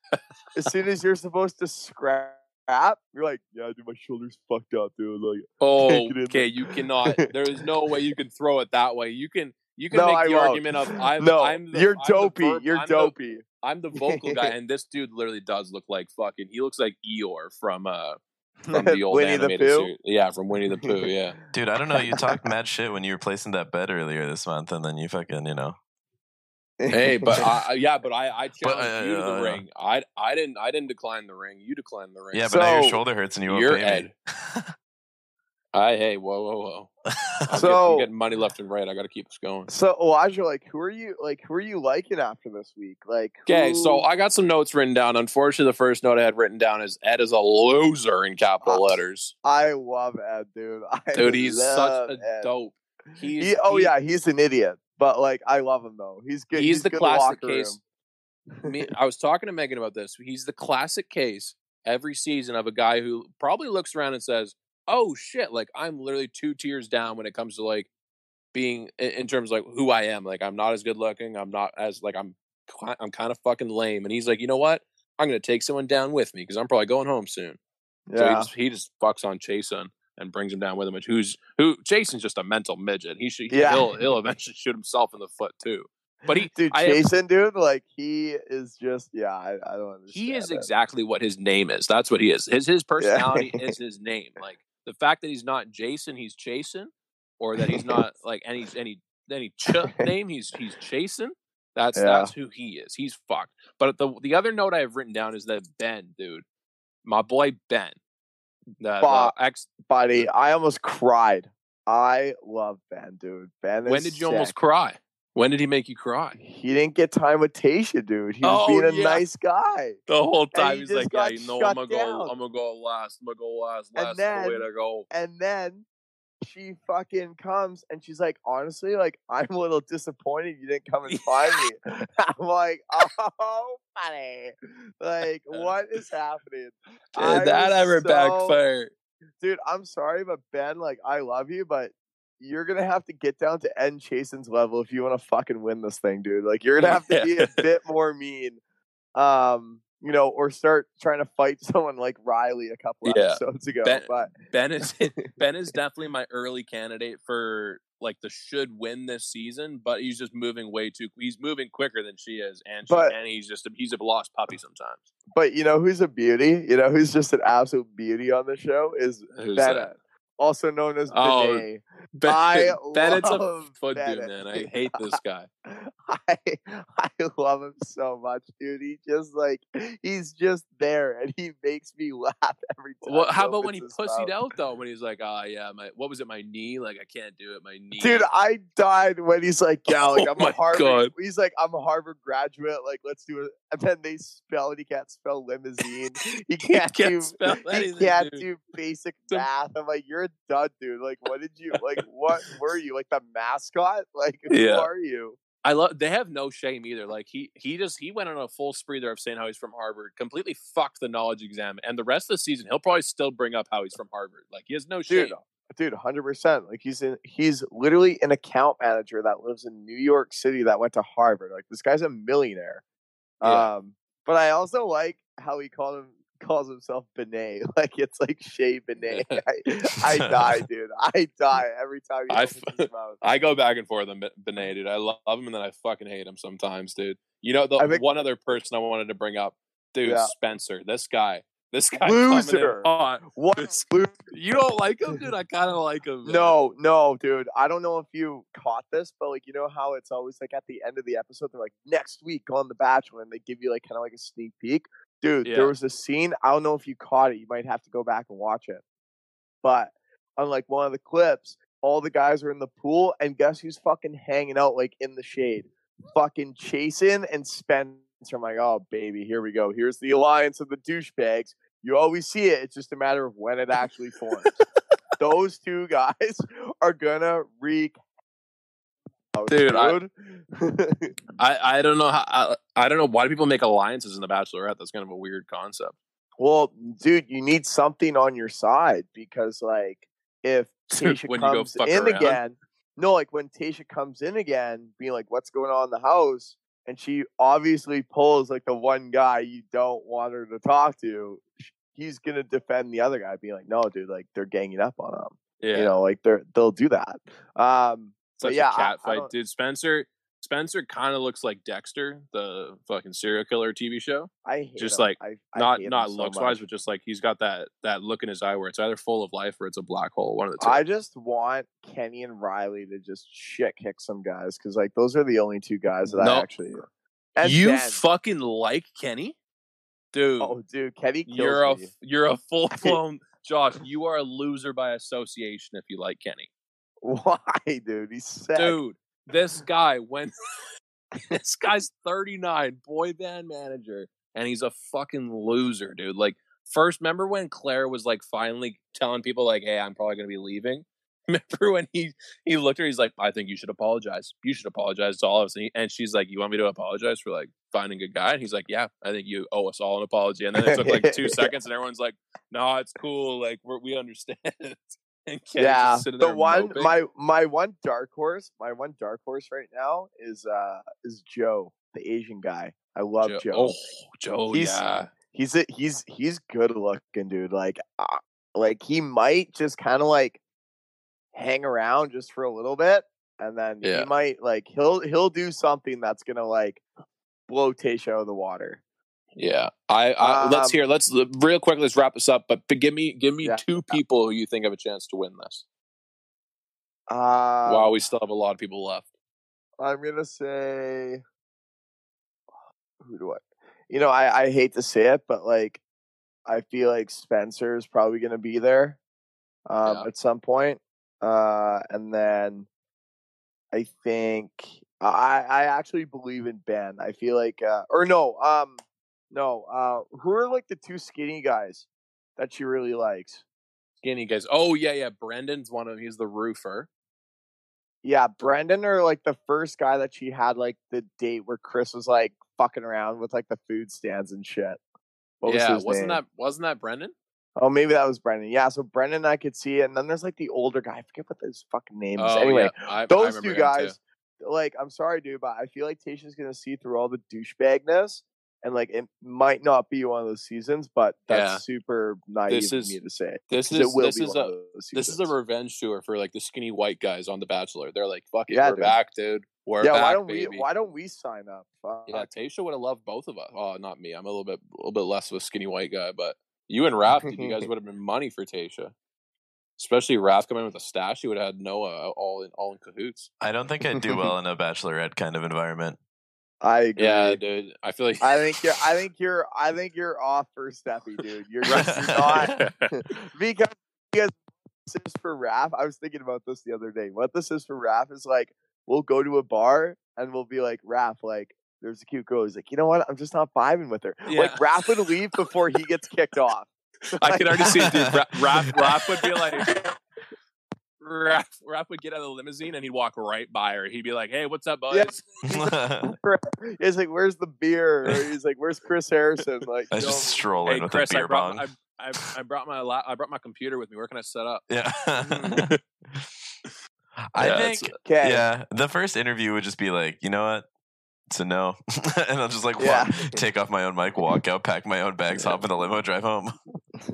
as soon as you're supposed to scrap, you're like, yeah, dude, my shoulder's fucked up, dude. Like, Oh, can't get in okay. there." You cannot. There is no way you can throw it that way. You can. You can No, make I the won't. argument of *laughs* I'm. No, I'm the, you're I'm the dopey. verb- You're I'm the- dopey. I'm the vocal guy, *laughs* and this dude literally does look like fucking. He looks like Eeyore from uh from *laughs* the old Winnie the animated Pooh? series. Yeah, from Winnie the Pooh. Yeah. Dude, I don't know. You talked mad shit when you were placing that bet earlier this month, and then you fucking, you know. Hey, but *laughs* I, yeah, but I I But, challenged uh, you to the yeah, yeah. ring. I I didn't I didn't decline the ring. You declined the ring. Yeah, but now your shoulder hurts and you won't pay me. I hey whoa whoa whoa. I'm, So- getting, I'm getting money left and right. I got to keep this going. So Elijah, like, who are you? Like, who are you liking after this week? Like, Okay, so I got some notes written down. Unfortunately, the first note I had written down is Ed is a loser in capital *laughs* letters. I love Ed, dude. *laughs* I Dude, he's such a Ed. dope. He's He, oh he- yeah, he's an idiot, but like I love him though. He's good. He's, the good classic case. me, I was talking to Megan about this. He's the classic case every season of a guy who probably looks around and says, "Oh shit!" Like I'm literally two tiers down when it comes to like being in, terms of like who I am. Like I'm not as good looking. I'm not as like I'm I'm kind of fucking lame. And he's like, you know what? I'm gonna take someone down with me because I'm probably going home soon. So he Yeah. just he just fucks on Chasen and brings him down with him. Which who's who? Jason's just a mental midget. He should Yeah. he'll he'll eventually shoot himself in the foot too. But he dude, I Jason, dude, like he is just yeah. I, I don't understand. he is it. exactly what his name is. That's what he is. His his *laughs* personality is his name. Like the fact that he's not Jason, he's Chasen, or that he's not like any any any ch *laughs* name, he's he's Chasen. That's Yeah. that's who he is. He's fucked. But the the other note I have written down is that Ben, dude, my boy Ben, the, Fuck, the uh, ex. buddy. I almost cried. I love Ben, dude. Ben. When did you almost cry? When did he make you cry? He didn't get time with Tayshia, dude. He was Oh, being a yeah. nice guy. The whole time he he's like, "Yeah, you know, I'm gonna go. I'm gonna go last. I'm gonna go last. And Last is the way to go." And then she fucking comes and she's like, honestly, like *laughs* I'm a little disappointed you didn't come and find me. *laughs* I'm like, oh, buddy, like what is happening? I Did that ever so- backfire? dude? I'm sorry, but Ben, like I love you, but you're gonna have to get down to N Chasen's level if you want to fucking win this thing, dude. Like you're gonna *laughs* have to be a bit more mean, um, you know, or start trying to fight *laughs* someone like Riley a couple Yeah. episodes ago. Ben, but Ben is *laughs* Ben is definitely my early candidate for like the should win this season, but he's just moving way too. He's moving quicker than she is, and she, But- and he's just a, he's a lost puppy sometimes. But you know who's a beauty? You know who's just an absolute beauty on the show is Who's Bennett, that? Also known as Oh, Benet. Ben, I *laughs* Bennett's a love foot dude, man. *laughs* I hate this guy. I I love him so much, dude. He just like he's just there, and he makes me *laughs* laugh every time. Well, how about when he pussied mouth. out though? When he's like, "Ah, yeah, my what was it? My knee? Like I can't do it. My knee." Dude, I died when he's like, yeah, like Oh I'm a Harvard. God. He's like, I'm a Harvard graduate. Like, let's do it. And then they spell it. He can't spell limousine. He can't, can't do. spell he can't dude. do basic math. I'm like, you're a dud, dude. Like, what did you like? *laughs* What were you like the mascot? *laughs* Like, who Yeah. are you? I love. They have no shame either. Like he he just he went on a full spree there of saying how he's from Harvard. Completely fucked the knowledge exam, and the rest of the season he'll probably still bring up how he's from Harvard. Like he has no shame. Dude, dude, hundred percent. Like he's in. He's literally an account manager that lives in New York City that went to Harvard. Like this guy's a millionaire. Yeah. Um, but I also like how he called him calls himself Benet. *laughs* Like it's like Shea Benet. *laughs* I, I die, dude. I die every time I opens f- his mouth. I go back and forth on Ben- Benet, dude. I love him and then I fucking hate him sometimes, dude. You know, the think- one other person I wanted to bring up, dude, Yeah. Spencer. This guy, this guy, Loser. What? Loser. You don't like him, dude? I kind of like him. man. No, no, dude. I don't know if you caught this, but like you know how it's always like at the end of the episode, they're like next week on The Bachelor, and they give you like kind of like a sneak peek. Dude, Yeah. there was a scene. I don't know if you caught it. You might have to go back and watch it. But on like one of the clips, all the guys are in the pool, and guess who's fucking hanging out like in the shade? Fucking Chasen and Spencer. I'm like, oh baby, here we go. Here's the alliance of the douchebags. You always see it. It's just a matter of when it actually forms. *laughs* Those two guys *laughs* are gonna wreak. House, Dude, I- dude. I, I don't know how I, I don't know why do people make alliances in the Bachelorette. That's kind of a weird concept. well, dude, you need something on your side because, like, if *laughs* Tayshia When you go comes in around? again, no, like when Tayshia comes in again, being like, "What's going on in the house?" and she obviously pulls like the one guy you don't want her to talk to. He's gonna defend the other guy, being like, "No, dude, like they're ganging up on him. Yeah, You know, like they're they'll do that." Um, such yeah, a cat I, I fight, don't- dude. Spencer Spencer kind of looks like Dexter, the fucking serial killer TV show. I just him. like I, I not not so looks much. wise, but just like he's got that that look in his eye where it's either full of life or it's a black hole. One of the two. I just want Kenny and Riley to just shit kick some guys because like those are the only two guys that No. I actually. And you fucking like Kenny, dude. oh dude, Kenny kills you're a me. you're a *laughs* full blown Josh. You are a loser by association if you like Kenny. Why, dude? He's sick. dude this guy went. *laughs* this guy's 39 boy band manager and he's a fucking loser dude like first remember when Clare was like finally telling people like hey i'm probably gonna be leaving *laughs* remember when he he looked at her? He's like, "I think you should apologize. You should apologize to all of us." And, he, and she's like, "You want me to apologize for like finding a guy?" And he's like, "Yeah, I think you owe us all an apology." And then it took like two *laughs* seconds, and everyone's like, "No, it's cool. Like we're, we understand." *laughs* yeah, the one moping. my my one dark horse, my one dark horse right now is uh is Joe, the Asian guy. I love Joe- Joe. oh, Joe, he's, yeah. he's a, he's he's good looking, dude. Like uh, like he might just kind of like hang around just for a little bit, and then Yeah. he might like he'll he'll do something that's gonna like blow Tayshia out of the water. Yeah, I, I let's Um, hear. Let's real quick. Let's wrap this up. But, but give me give me Yeah. two people who you think have a chance to win this. Uh, While we still have a lot of people left. I'm gonna say who do I? You know, I I hate to say it, but like I feel like Spencer is probably gonna be there um, Yeah. at some point. Uh, and then I think I I actually believe in Ben. I feel like uh, or no um no uh who are like the two skinny guys that she really likes? Skinny guys. Oh yeah, yeah. Brendan's one of. Them. He's the roofer. Yeah, Brendan or like the first guy that she had like the date where Chris was like fucking around with like the food stands and shit. What was yeah, wasn't name? that wasn't that Brendan? Oh, maybe that was Brendan. Yeah, so Brendan I could see it, and then there's like the older guy. I forget what his fucking name is. Oh, anyway, yeah, I- I those remember two guys. Like, I'm sorry, dude, but I feel like Tayshia's gonna see through all the douchebagness, and like it might not be one of those seasons, but that's Yeah. super naive This of is me to say. This 'cause is it will this be is one a of those this is a revenge tour for like the skinny white guys on The Bachelor. They're like, "Fuck it, Yeah, we're dude. back, dude. We're yeah. back, why don't baby." we? Why don't we sign up? Fuck. Yeah, Tayshia would have loved both of us. Oh, not me. I'm a little bit a little bit less of a skinny white guy, but you and Raph, dude, you guys *laughs* would have been money for Tayshia. Especially Raph coming with a stash, he would have had Noah all in all in cahoots. I don't think I'd do well in a *laughs* bachelorette kind of environment. I agree. Yeah, dude. I feel like I think you're. I *laughs* think you're. I think you're off for Steffi, dude. You're just *laughs* not *laughs* because because this is for Raph. I was thinking about this the other day. What this is for Raph is like we'll go to a bar and we'll be like Raph, like there's a cute girl. He's like, you know what? I'm just not vibing with her. Like Yeah. Raph would leave before he gets kicked off. I can already see it, dude. Ra- Raph, Raph would be like, Raph, Raph would get out of the limousine and he'd walk right by her. He'd be like, "Hey, what's up, *laughs* boys?" *laughs* *laughs* He's like, "Where's the beer?" Or he's like, "Where's Chris Harrison?" Like, I you just know, stroll hey, in with Chris, a I beer brought, bong. I, I, I brought my la- I brought my computer with me. Where can I set up? Yeah. Mm-hmm. I Yeah, think uh, Okay. yeah, the first interview would just be like, you know what? It's a no. and I'll just like Yeah. walk, take off my own mic, walk out, pack my own bags, hop in the limo, drive home.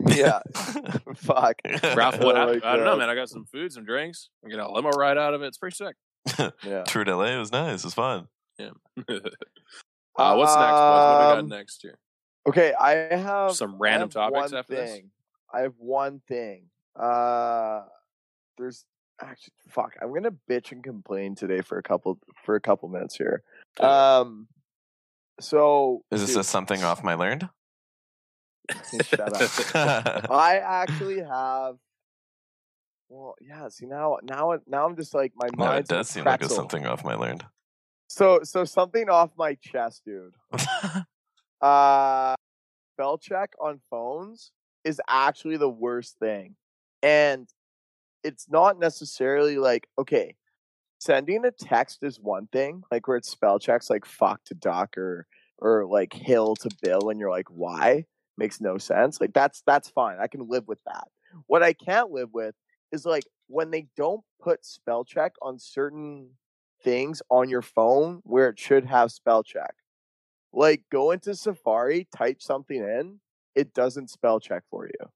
Yeah. *laughs* *laughs* Fuck. Ralph, what Oh happened? I don't know, man. I got some food, some drinks. I get a limo ride out of it. It's pretty sick. *laughs* Yeah. Tour to LA it was nice. It was fun. Yeah. uh, what's next, boys? What do we got Um, next here? Okay, I have Some random have topics one after this? thing. I have one thing. Uh, there's actually fuck. I'm gonna bitch and complain today for a couple for a couple minutes here. Um, so Is this dude, a something off my learned? Shut up. *laughs* I actually have. Well, yeah. See now, now, now I'm just like my No, it mind's in a does seem like a something off my learned. So, so something off my chest, dude. *laughs* uh, spell check on phones is actually the worst thing, and it's not necessarily like okay, sending a text is one thing, like where it's spell checks, like fuck to duck or or like hill to bill, and you're like why makes no sense. Like that's that's fine. I can live with that. What I can't live with is like when they don't put spell check on certain things on your phone where it should have spell check. Like go into Safari, type something in, it doesn't spell check for you.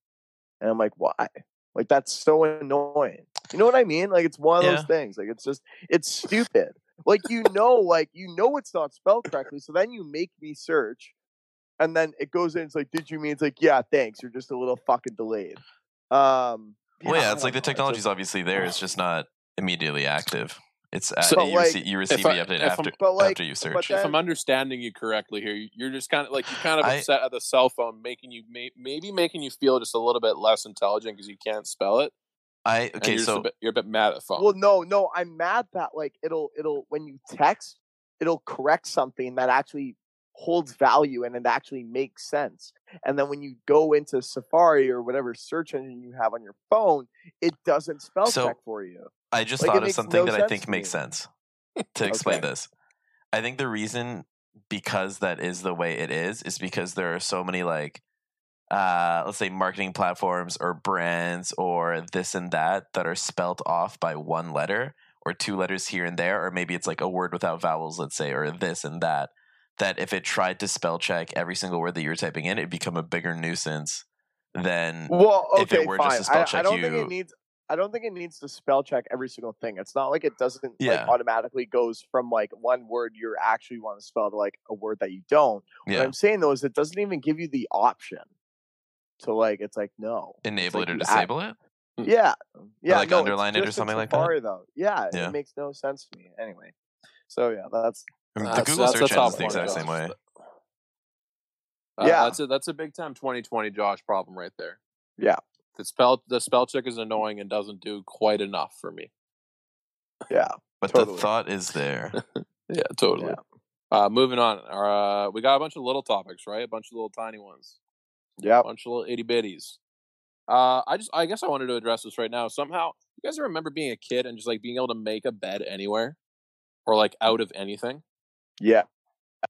And I'm like, why? Like that's so annoying. You know what I mean? Like it's one of Yeah. those things. Like it's just it's stupid. Like you know, like you know it's not spelled correctly. So then you make me search and then it goes in, it's like, did you mean it's like, yeah, thanks. You're just a little fucking delayed. Um Well, yeah, I it's like the don't know, it's technology's obviously there. It's just not immediately active. It's uh, So, you, like, receive, you receive the update I'm- after but, like, after you but search. then- if I'm understanding you correctly here, you're just kind of like you're kind of I- upset at the cell phone, making you may, maybe making you feel just a little bit less intelligent because you can't spell it. I okay, you're, just a so bit, you're a bit mad at phone. Well, no, no, I'm mad that like it'll it'll when you text, it'll correct something that actually holds value and it actually makes sense. And then when you go into Safari or whatever search engine you have on your phone, it doesn't spell So, check for you. I just Like, thought of something no that I think makes sense *laughs* to explain Okay. this. I think the reason because that is the way it is is because there are so many like uh let's say marketing platforms or brands or this and that that are spelt off by one letter or two letters here and there or maybe it's like a word without vowels let's say or this and that that if it tried to spell check every single word that you were typing in it'd become a bigger nuisance than Well, okay, if it were fine. just to spell I, check I don't you think it needs. I don't think it needs to spell check every single thing. It's not like it doesn't Yeah. like automatically goes from like one word you actually want to spell to like a word that you don't. Yeah. What I'm saying though is it doesn't even give you the option to like. It's like no. Enable like it or you add- disable it mm. Yeah, mm, yeah. like no, underline it or something like that? Though, yeah, Yeah. it makes no sense to me. Anyway, so yeah, that's I the That's- Google that's search top engine's the one, exact same way Uh, Yeah. that's a that's a big time 2020 Josh problem right there. yeah, The spell the spell check is annoying and doesn't do quite enough for me. yeah. but Totally. the thought is there *laughs* *laughs* Yeah, totally. Uh, moving on. Uh, we got a bunch of little topics, right? A bunch of little tiny ones. Yeah. A bunch of little itty bitties. Uh, I just, I guess I wanted to address this right now. Somehow, you guys remember being a kid and just like being able to make a bed anywhere, or like out of anything. Yeah.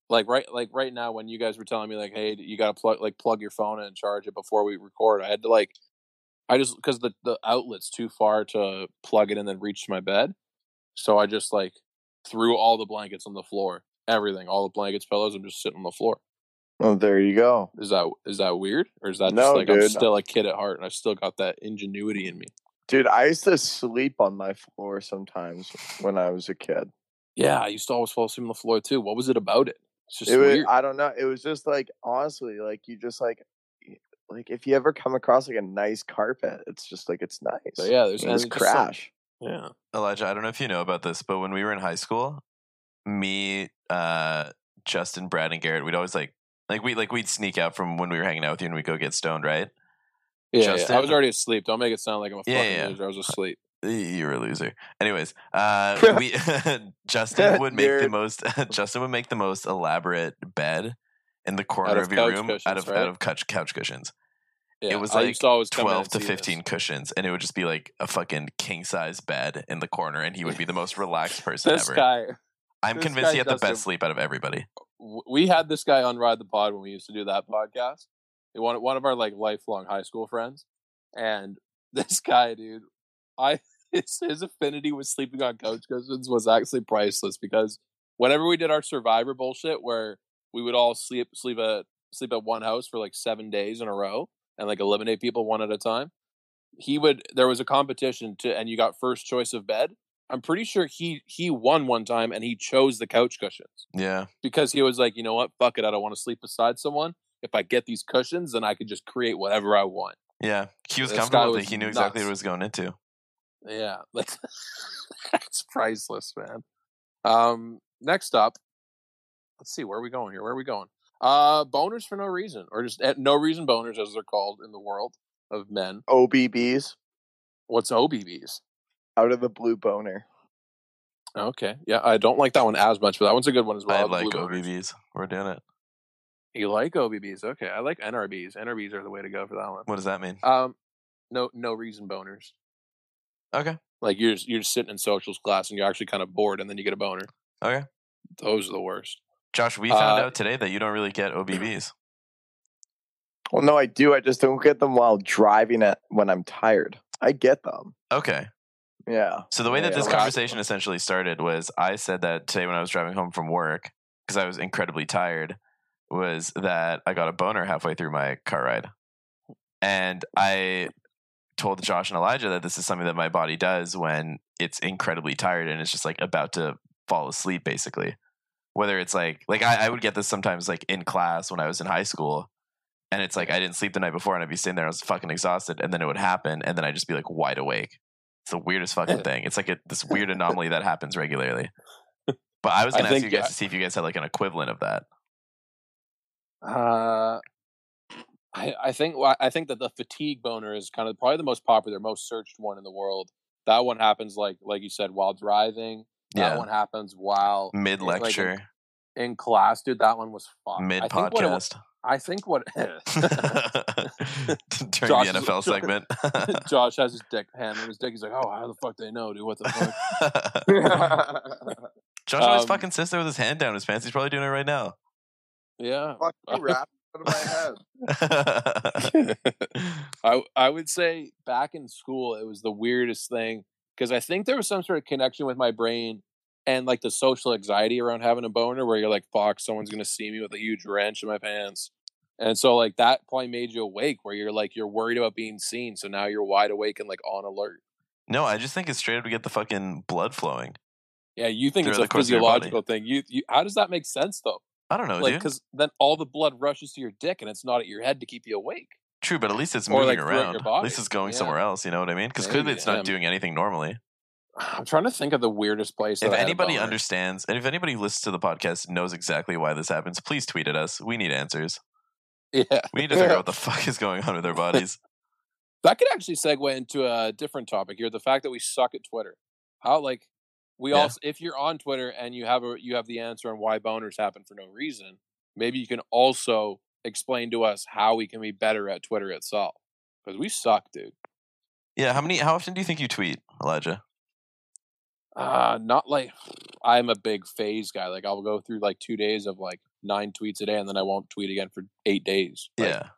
Like right, like right now, when you guys were telling me like, hey, you got to plug, like, plug your phone in and charge it before we record. I had to like, I just because the the outlet's too far to plug it in and then reach my bed, so I just like threw all the blankets on the floor, everything, all the blankets, pillows. I'm just sitting on the floor. Well, there you go. Is that is that weird, or is that just No, like I'm still a kid at heart and I still got that ingenuity in me? Dude, I used to sleep on my floor sometimes when I was a kid. Yeah, I used to always fall asleep on the floor too. What was it about it? It's just it was, weird. I don't know. It was just like honestly, like you just like like if you ever come across like a nice carpet, it's just like it's nice. So, yeah, there's You and just it's just, like- crash. yeah. Elijah, I don't know if you know about this, but when we were in high school, me, uh, Justin, Brad, and Garrett, we'd always like, like we like we'd sneak out from when we were hanging out with you and we'd go get stoned, right? Yeah, yeah, I was already asleep. Don't make it sound like I'm a Yeah, fucking yeah. loser. I was asleep. You're a loser. Anyways, uh, *laughs* we *laughs* Justin *laughs* would make the most. Justin would make the most elaborate bed in the corner of of, your room out of right? out of couch couch cushions. Yeah, it was like used to always come twelve to fifteen this. cushions, and it would just be like a fucking king size bed in the corner, and he would be the most relaxed person This ever. guy, I'm this convinced guy he had the best sleep out of everybody. we had this guy on Ride the Pod when we used to do that podcast. One one of our like lifelong high school friends, and this guy, dude, I his his affinity with sleeping on couch cushions was actually priceless because whenever we did our Survivor bullshit, where we would all sleep sleep at sleep at one house for like seven days in a row and like eliminate people one at a time, he would. There was a competition to, and you got first choice of bed. I'm pretty sure he he won one time and he chose the couch cushions Yeah, because he was like, you know what, fuck it, I don't want to sleep beside someone. If I get these cushions, then I could just create whatever I want. yeah. He was This comfortable was it. He knew exactly what he was going into. Yeah, *laughs* like that's priceless, man. Um, next up, let's see, where are we going here? Where are we going? Uh, boners for no reason, or just eh, no reason boners, as they're called in the world of men. OBBs What's OBBs? out of the blue boner. Okay, yeah, I don't like that one as much, but that one's a good one as well. I like blue boners. OBBs. We're doing it. You like OBBs? Okay, I like NRBs. NRBs are the way to go for that one. What does that mean? Um, no, no reason boners. Okay. Like you're just, you're just sitting in socials class and you're actually kind of bored, and then you get a boner. Okay. Those are the worst. Josh, we found Uh, out today that you don't really get OBBs. Well, no, I do. I just don't get them while driving it when I'm tired. I get them. Okay. Yeah. So the way that this well, I- conversation essentially started was I said that today when I was driving home from work because I was incredibly tired was that I got a boner halfway through my car ride. And I told Josh and Elijah that this is something that my body does when it's incredibly tired and it's just like about to fall asleep basically. Whether it's like like I, I would get this sometimes like in class when I was in high school and it's like I didn't sleep the night before and I'd be sitting there, I was fucking exhausted, and then it would happen, and then I'd just be like wide awake. It's the weirdest fucking thing. It's like a, this *laughs* weird anomaly that happens regularly. But I was gonna ask you guys uh, to see if you guys had like an equivalent of that. Uh, I I think I think that the fatigue boner is kind of probably the most popular, most searched one in the world. That one happens like like you said while driving. That Yeah. one happens while Mid like, lecture. in class, dude. That one was fun. Mid I think what podcast I think what *laughs* *laughs* during Josh the is- NFL segment. *laughs* Josh has his dick hand on his dick. He's like, "Oh, how the fuck they know, dude? What the fuck?" Josh always Um, fucking sits there with his hand down his pants. He's probably doing it right now. yeah, Fuck you, rap out of my head. I *laughs* I would say back in school it was the weirdest thing because I think there was some sort of connection with my brain and like the social anxiety around having a boner where you're like, fuck, someone's gonna see me with a huge wrench in my pants. And so like that probably made you awake where you're like you're worried about being seen. So now you're wide awake and like on alert. No, I just think it's straight up to get the fucking blood flowing. Yeah, you think it's a course of your body. physiological thing. You, you how does that make sense though? I don't know, like dude. because then all the blood rushes to your dick and it's not at your head to keep you awake. True, but at least it's moving like, around. At least it's going Yeah. somewhere else. You know what I mean? Because clearly it's not doing anything normally. I'm trying to think of the weirdest place. If anybody understands, and if anybody listens to the podcast knows exactly why this happens, please tweet at us. We need answers. yeah, We need to figure out what the *laughs* fuck is going on with our bodies. That could actually segue into a different topic here: the fact that we suck at Twitter. How like we Yeah. all, if you're on Twitter and you have a you have the answer on why boners happen for no reason, maybe you can also explain to us how we can be better at Twitter itself because we suck, dude. Yeah, how many? How often do you think you tweet, Elijah? Uh not like I'm a big phase guy. Like I'll go through like two days of like nine tweets a day, and then I won't tweet again for eight days. Like, yeah,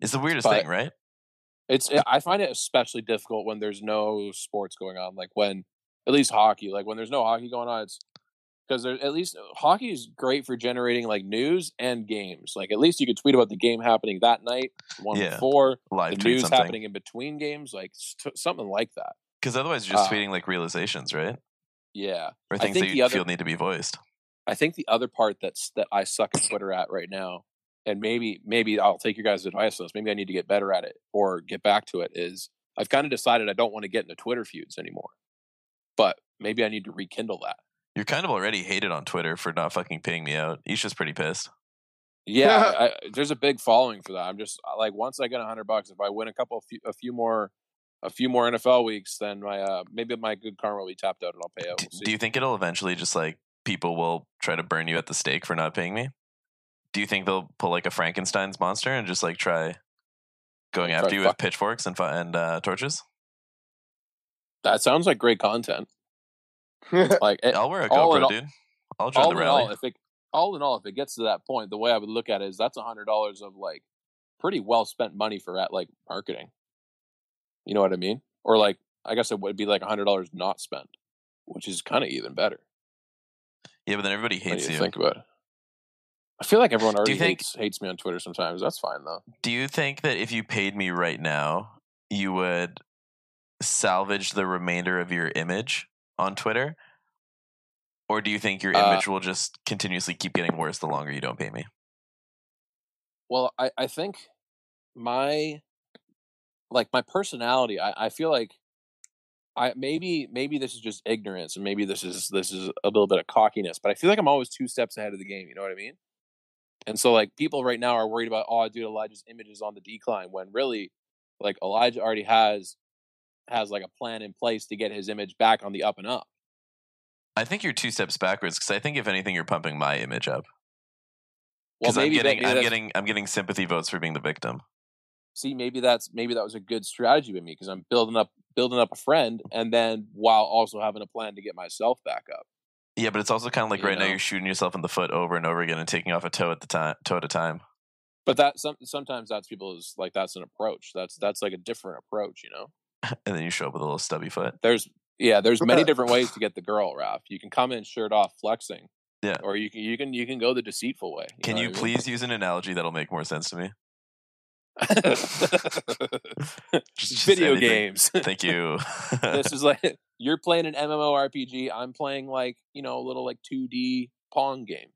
it's the weirdest thing, right? It's I find it especially difficult when there's no sports going on, like when at least hockey, like when there's no hockey going on, it's because there at least hockey is great for generating like news and games. Like at least you could tweet about the game happening that night, one Yeah. before Live the news something. happening in between games, like st- something like that. Because otherwise, you're just Uh, tweeting like realizations, right? Yeah, Or things that you other feel need to be voiced. I think the other part that's that I suck at Twitter at right now, and maybe maybe I'll take your guys' advice on this. Maybe I need to get better at it or get back to it. Is I've kind of decided I don't want to get into Twitter feuds anymore, but maybe I need to rekindle that. You're kind of already hated on Twitter for not fucking paying me out. Isha's pretty pissed. Yeah, *laughs* I, there's a big following for that. I'm just like once I get a hundred bucks, if I win a couple, few, a few more, a few more NFL weeks, then my uh maybe my good karma will be tapped out and I'll pay out. We'll. Do you think it'll eventually just like people will try to burn you at the stake for not paying me? Do you think they'll pull like a Frankenstein's monster and just like try going after you with pitchforks and and uh, torches? That sounds like great content. *laughs* like it- I'll wear a GoPro, all- dude. I'll join all the rally. all, if it all in all, if it gets to that point, the way I would look at it is that's a hundred dollars of like pretty well spent money for at like marketing. You know what I mean? Or like I guess it would be like a hundred dollars not spent, which is kind of even better. yeah, but then everybody hates you you. think about it. I feel like everyone already think- hates hates me on Twitter sometimes. That's fine though. Do you think that if you paid me right now, you would salvage the remainder of your image on Twitter? Or do you think your Uh, image will just continuously keep getting worse the longer you don't pay me? Well, I, I think my like my personality, I, I feel like I maybe maybe this is just ignorance and maybe this is this is a little bit of cockiness, but I feel like I'm always two steps ahead of the game, you know what I mean? And so like people right now are worried about, oh dude, Elijah's image is on the decline when really like Elijah already has has like a plan in place to get his image back on the up and up. I think you're two steps backwards because I think if anything, you're pumping my image up. Well, I'm maybe that- getting, I'm getting, I'm getting sympathy votes for being the victim. see maybe that's maybe that was a good strategy with me because i'm building up building up a friend and then while also having a plan to get myself back up Yeah, but it's also kind of like You right now you're shooting yourself in the foot over and over again and taking off a toe at the time, toe at a time. but that some sometimes that's people's like that's an approach that's that's like a different approach you know *laughs* and then you show up with a little stubby foot. there's yeah there's many *laughs* different ways to get the girl Raph. you can come in shirt off flexing Yeah. or you can you can you can go the deceitful way Can know you what I mean? please use an analogy that'll make more sense to me? *laughs* Just video anything. games Thank you. this is like you're playing an MMORPG. I'm playing like you know a little like 2D Pong game.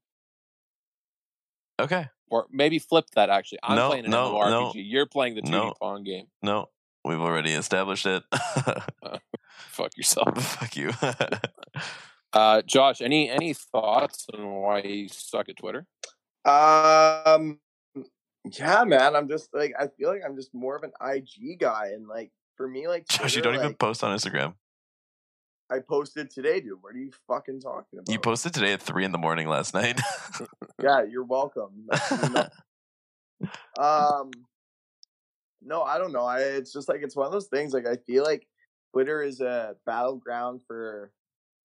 Okay. Or maybe flip that. Actually, I'm No, playing an no, MMORPG. no. You're playing the 2D No. Pong game. No, we've already established it. *laughs* *laughs* Fuck yourself. *laughs* Fuck you. Uh, Josh, any any thoughts on why you suck at Twitter? Um, yeah, man. I'm just like I feel like I'm just more of an IG guy, and like for me, like Josh, you don't even post on Instagram. I posted today, dude. What are you fucking talking about? You posted today at three in the morning last night. yeah, you're welcome. um, no, I don't know. I it's just like it's one of those things. Like I feel like Twitter is a battleground for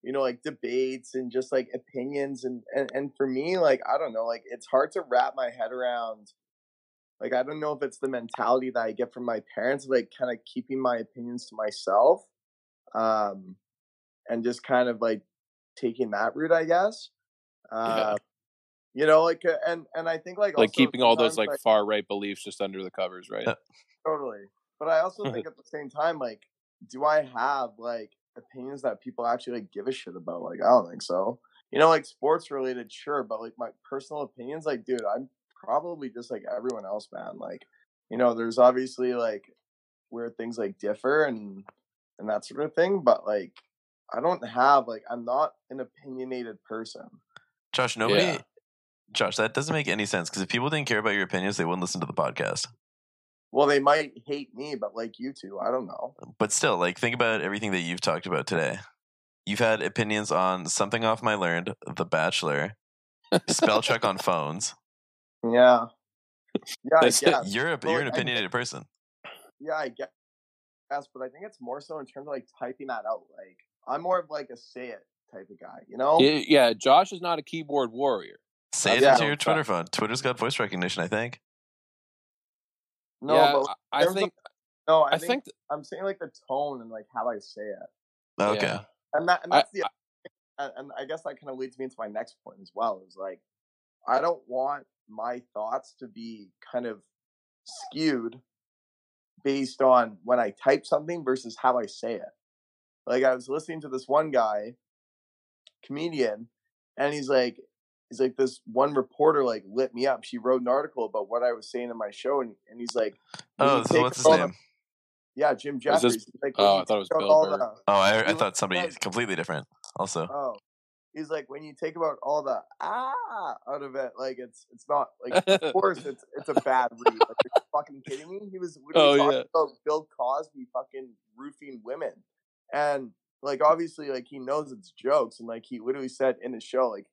you know like debates and just like opinions and and and for me like I don't know like it's hard to wrap my head around. Like I don't know if it's the mentality that I get from my parents, like kind of keeping my opinions to myself, um, and just kind of like taking that route, I guess. Uh, You know, like, uh, and and I think like like also keeping all those sometimes, like far right beliefs just under the covers, right? Totally. But I also think *laughs* at the same time, like, do I have like opinions that people actually like give a shit about? Like, I don't think so. You know, like sports related, sure, but like my personal opinions, like, dude, I'm probably just like everyone else, man. Like, you know, there's obviously like where things like differ and and that sort of thing, but like I don't have like I'm not an opinionated person. Josh, nobody. Yeah. Josh, that doesn't make any sense because if people didn't care about your opinions, they wouldn't listen to the podcast. Well, they might hate me, but like you two, I don't know. But still, like, think about everything that you've talked about today. You've had opinions on something off my learned, The Bachelor, spell check on phones. Yeah. Yeah, I guess. You're a, Well, you're an I- opinionated person. Yeah, I guess, guess, but I think it's more so in terms of like typing that out. Like, I'm more of like a say it type of guy, you know? Yeah, yeah, Josh is not a keyboard warrior. Say it Yeah. into your Twitter phone. Twitter's got voice recognition, I think. No, Yeah, but I- I in of- think- no, I, I think, think th- I'm saying like the tone and like how I say it, Okay. Yeah. and that and I- that's the, and, and I guess that kind of leads me into my next point as well. Is like, I don't want my thoughts to be kind of skewed based on when I type something versus how I say it. Like I was listening to this one guy, comedian, and he's like, he's like this one reporter like lit me up. She wrote an article about what I was saying in my show, and, and he's like, Oh, so what's his all the- name? yeah, Jim Jefferies. this- like, oh, I thought it was Bill Burr. the- Oh, I, I thought somebody said- completely different. Also, Oh, he's like when you take about all the ah out of it, like it's it's not like of *laughs* course it's it's a bad read. Like, are you fucking kidding me? He was Oh, talking yeah. about Bill Cosby fucking roofing women, and like obviously like he knows it's jokes, and like he literally said in his show like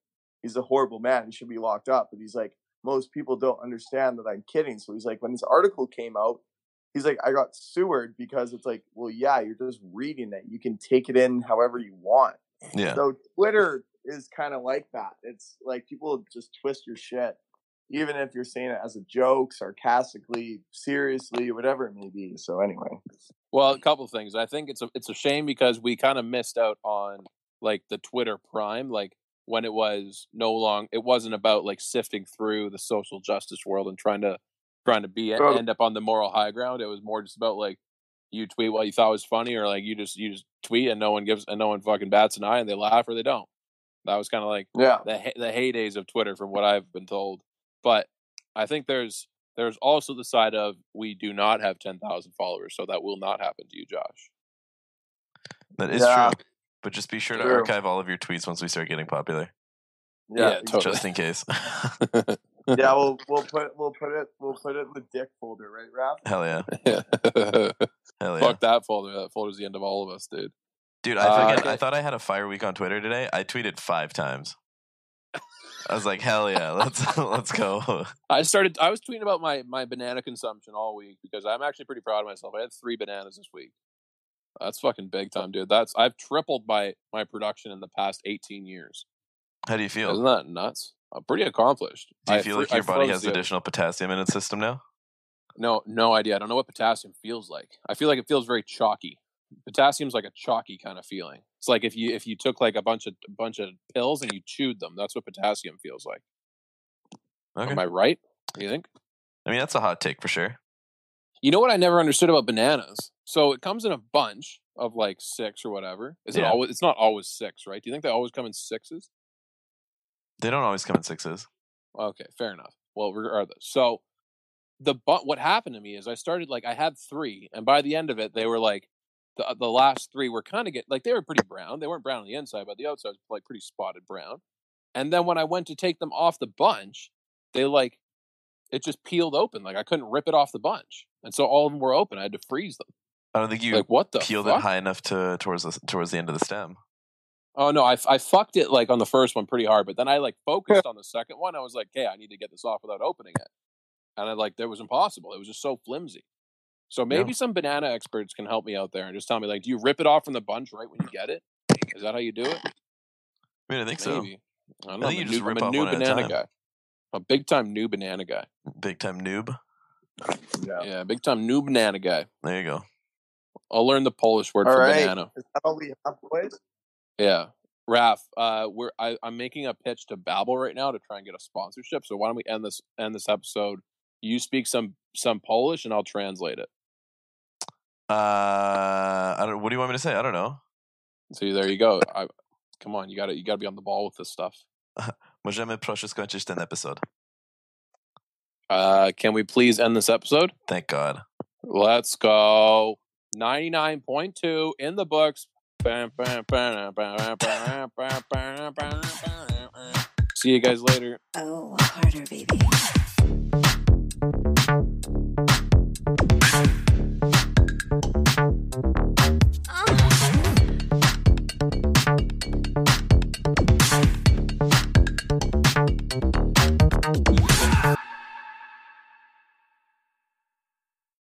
he's a horrible man, he should be locked up, but he's like most people don't understand that I'm kidding. So he's like when this article came out. He's like, I got sewered because it's like, well, yeah, you're just reading it. You can take it in however you want. yeah. So Twitter is kind of like that. It's like people just twist your shit, even if you're saying it as a joke, sarcastically, seriously, whatever it may be. So anyway, Well, a couple things. I think it's a it's a shame because we kind of missed out on like the Twitter prime, like when it was no long. It wasn't about like sifting through the social justice world and trying to trying to be Totally. end up on the moral high ground. It was more just about like you tweet what you thought was funny, or like you just you just tweet and no one gives and no one fucking bats an eye and they laugh or they don't. That was kind of like yeah, the the heydays of Twitter, from what I've been told. But I think there's there's also the side of we do not have ten thousand followers, so that will not happen to you, Josh. That is Yeah. true. But just be sure to True. archive all of your tweets once we start getting popular, yeah, Yeah, totally. just in case. *laughs* yeah. We'll we'll put we'll put it we'll put it in the dick folder, right, Raph? Hell yeah. *laughs* Hell yeah. Fuck that folder. That folder's the end of all of us, dude. Dude, I, Uh, fucking, I thought I had a fire week on Twitter today. I tweeted five times. I was like, hell yeah, let's *laughs* let's go. I started. I was tweeting about my my banana consumption all week because I'm actually pretty proud of myself. I had three bananas this week. That's fucking big time, dude. That's I've tripled my my production in the past 18 years. How do you feel? Isn't that nuts? I'm pretty accomplished. Do you I feel fr- like I your body has additional potassium in its system now? No, no idea. I don't know what potassium feels like. I feel like it feels very chalky. Potassium's like a chalky kind of feeling. It's like if you if you took like a bunch of a bunch of pills and you chewed them. That's what potassium feels like. Okay. Am I right? You think? I mean, that's a hot take for sure. You know what I never understood about bananas? So it comes in a bunch of like six or whatever. Is it always? It's not always six, right? Do you think they always come in sixes? They don't always come in sixes. Okay, fair enough. Well, regardless, so the but what happened to me is I started like I had three, and by the end of it, they were like the uh, the last three were kind of get like they were pretty brown. They weren't brown on the inside, but the outside was like pretty spotted brown. And then when I went to take them off the bunch, they like it just peeled open. Like I couldn't rip it off the bunch, and so all of them were open. I had to freeze them. I don't think you Like what the peeled fuck? it high enough to towards the towards the end of the stem. Oh no, I, I fucked it like on the first one pretty hard, but then I like focused on the second one. I was like, "Okay, I need to get this off without opening it," and I like that was impossible. It was just so flimsy. So maybe some banana experts can help me out there and just tell me like, do you rip it off from the bunch right when you get it? Is that how you do it? I mean, I think so. Maybe. I don't I know. think I'm you a just new, rip I'm a off new a banana time. guy. A big time new banana guy. Big time noob. Yeah, big time new banana guy. There you go. I'll learn the Polish word All for right. banana. Is that all we have, boys? Yeah. Raph, uh, we're I, I'm making a pitch to Babbel right now to try and get a sponsorship. So why don't we end this end this episode? You speak some some Polish and I'll translate it. Uh, I don't. What do you want me to say? I don't know. So there you go. I, come on, you got to you got to be on the ball with this stuff. *laughs* Możemy proszę skończyć ten episode. Uh, can we please end this episode? Thank God. Let's go. 99.2 in the books. See you guys later. Oh, harder, baby.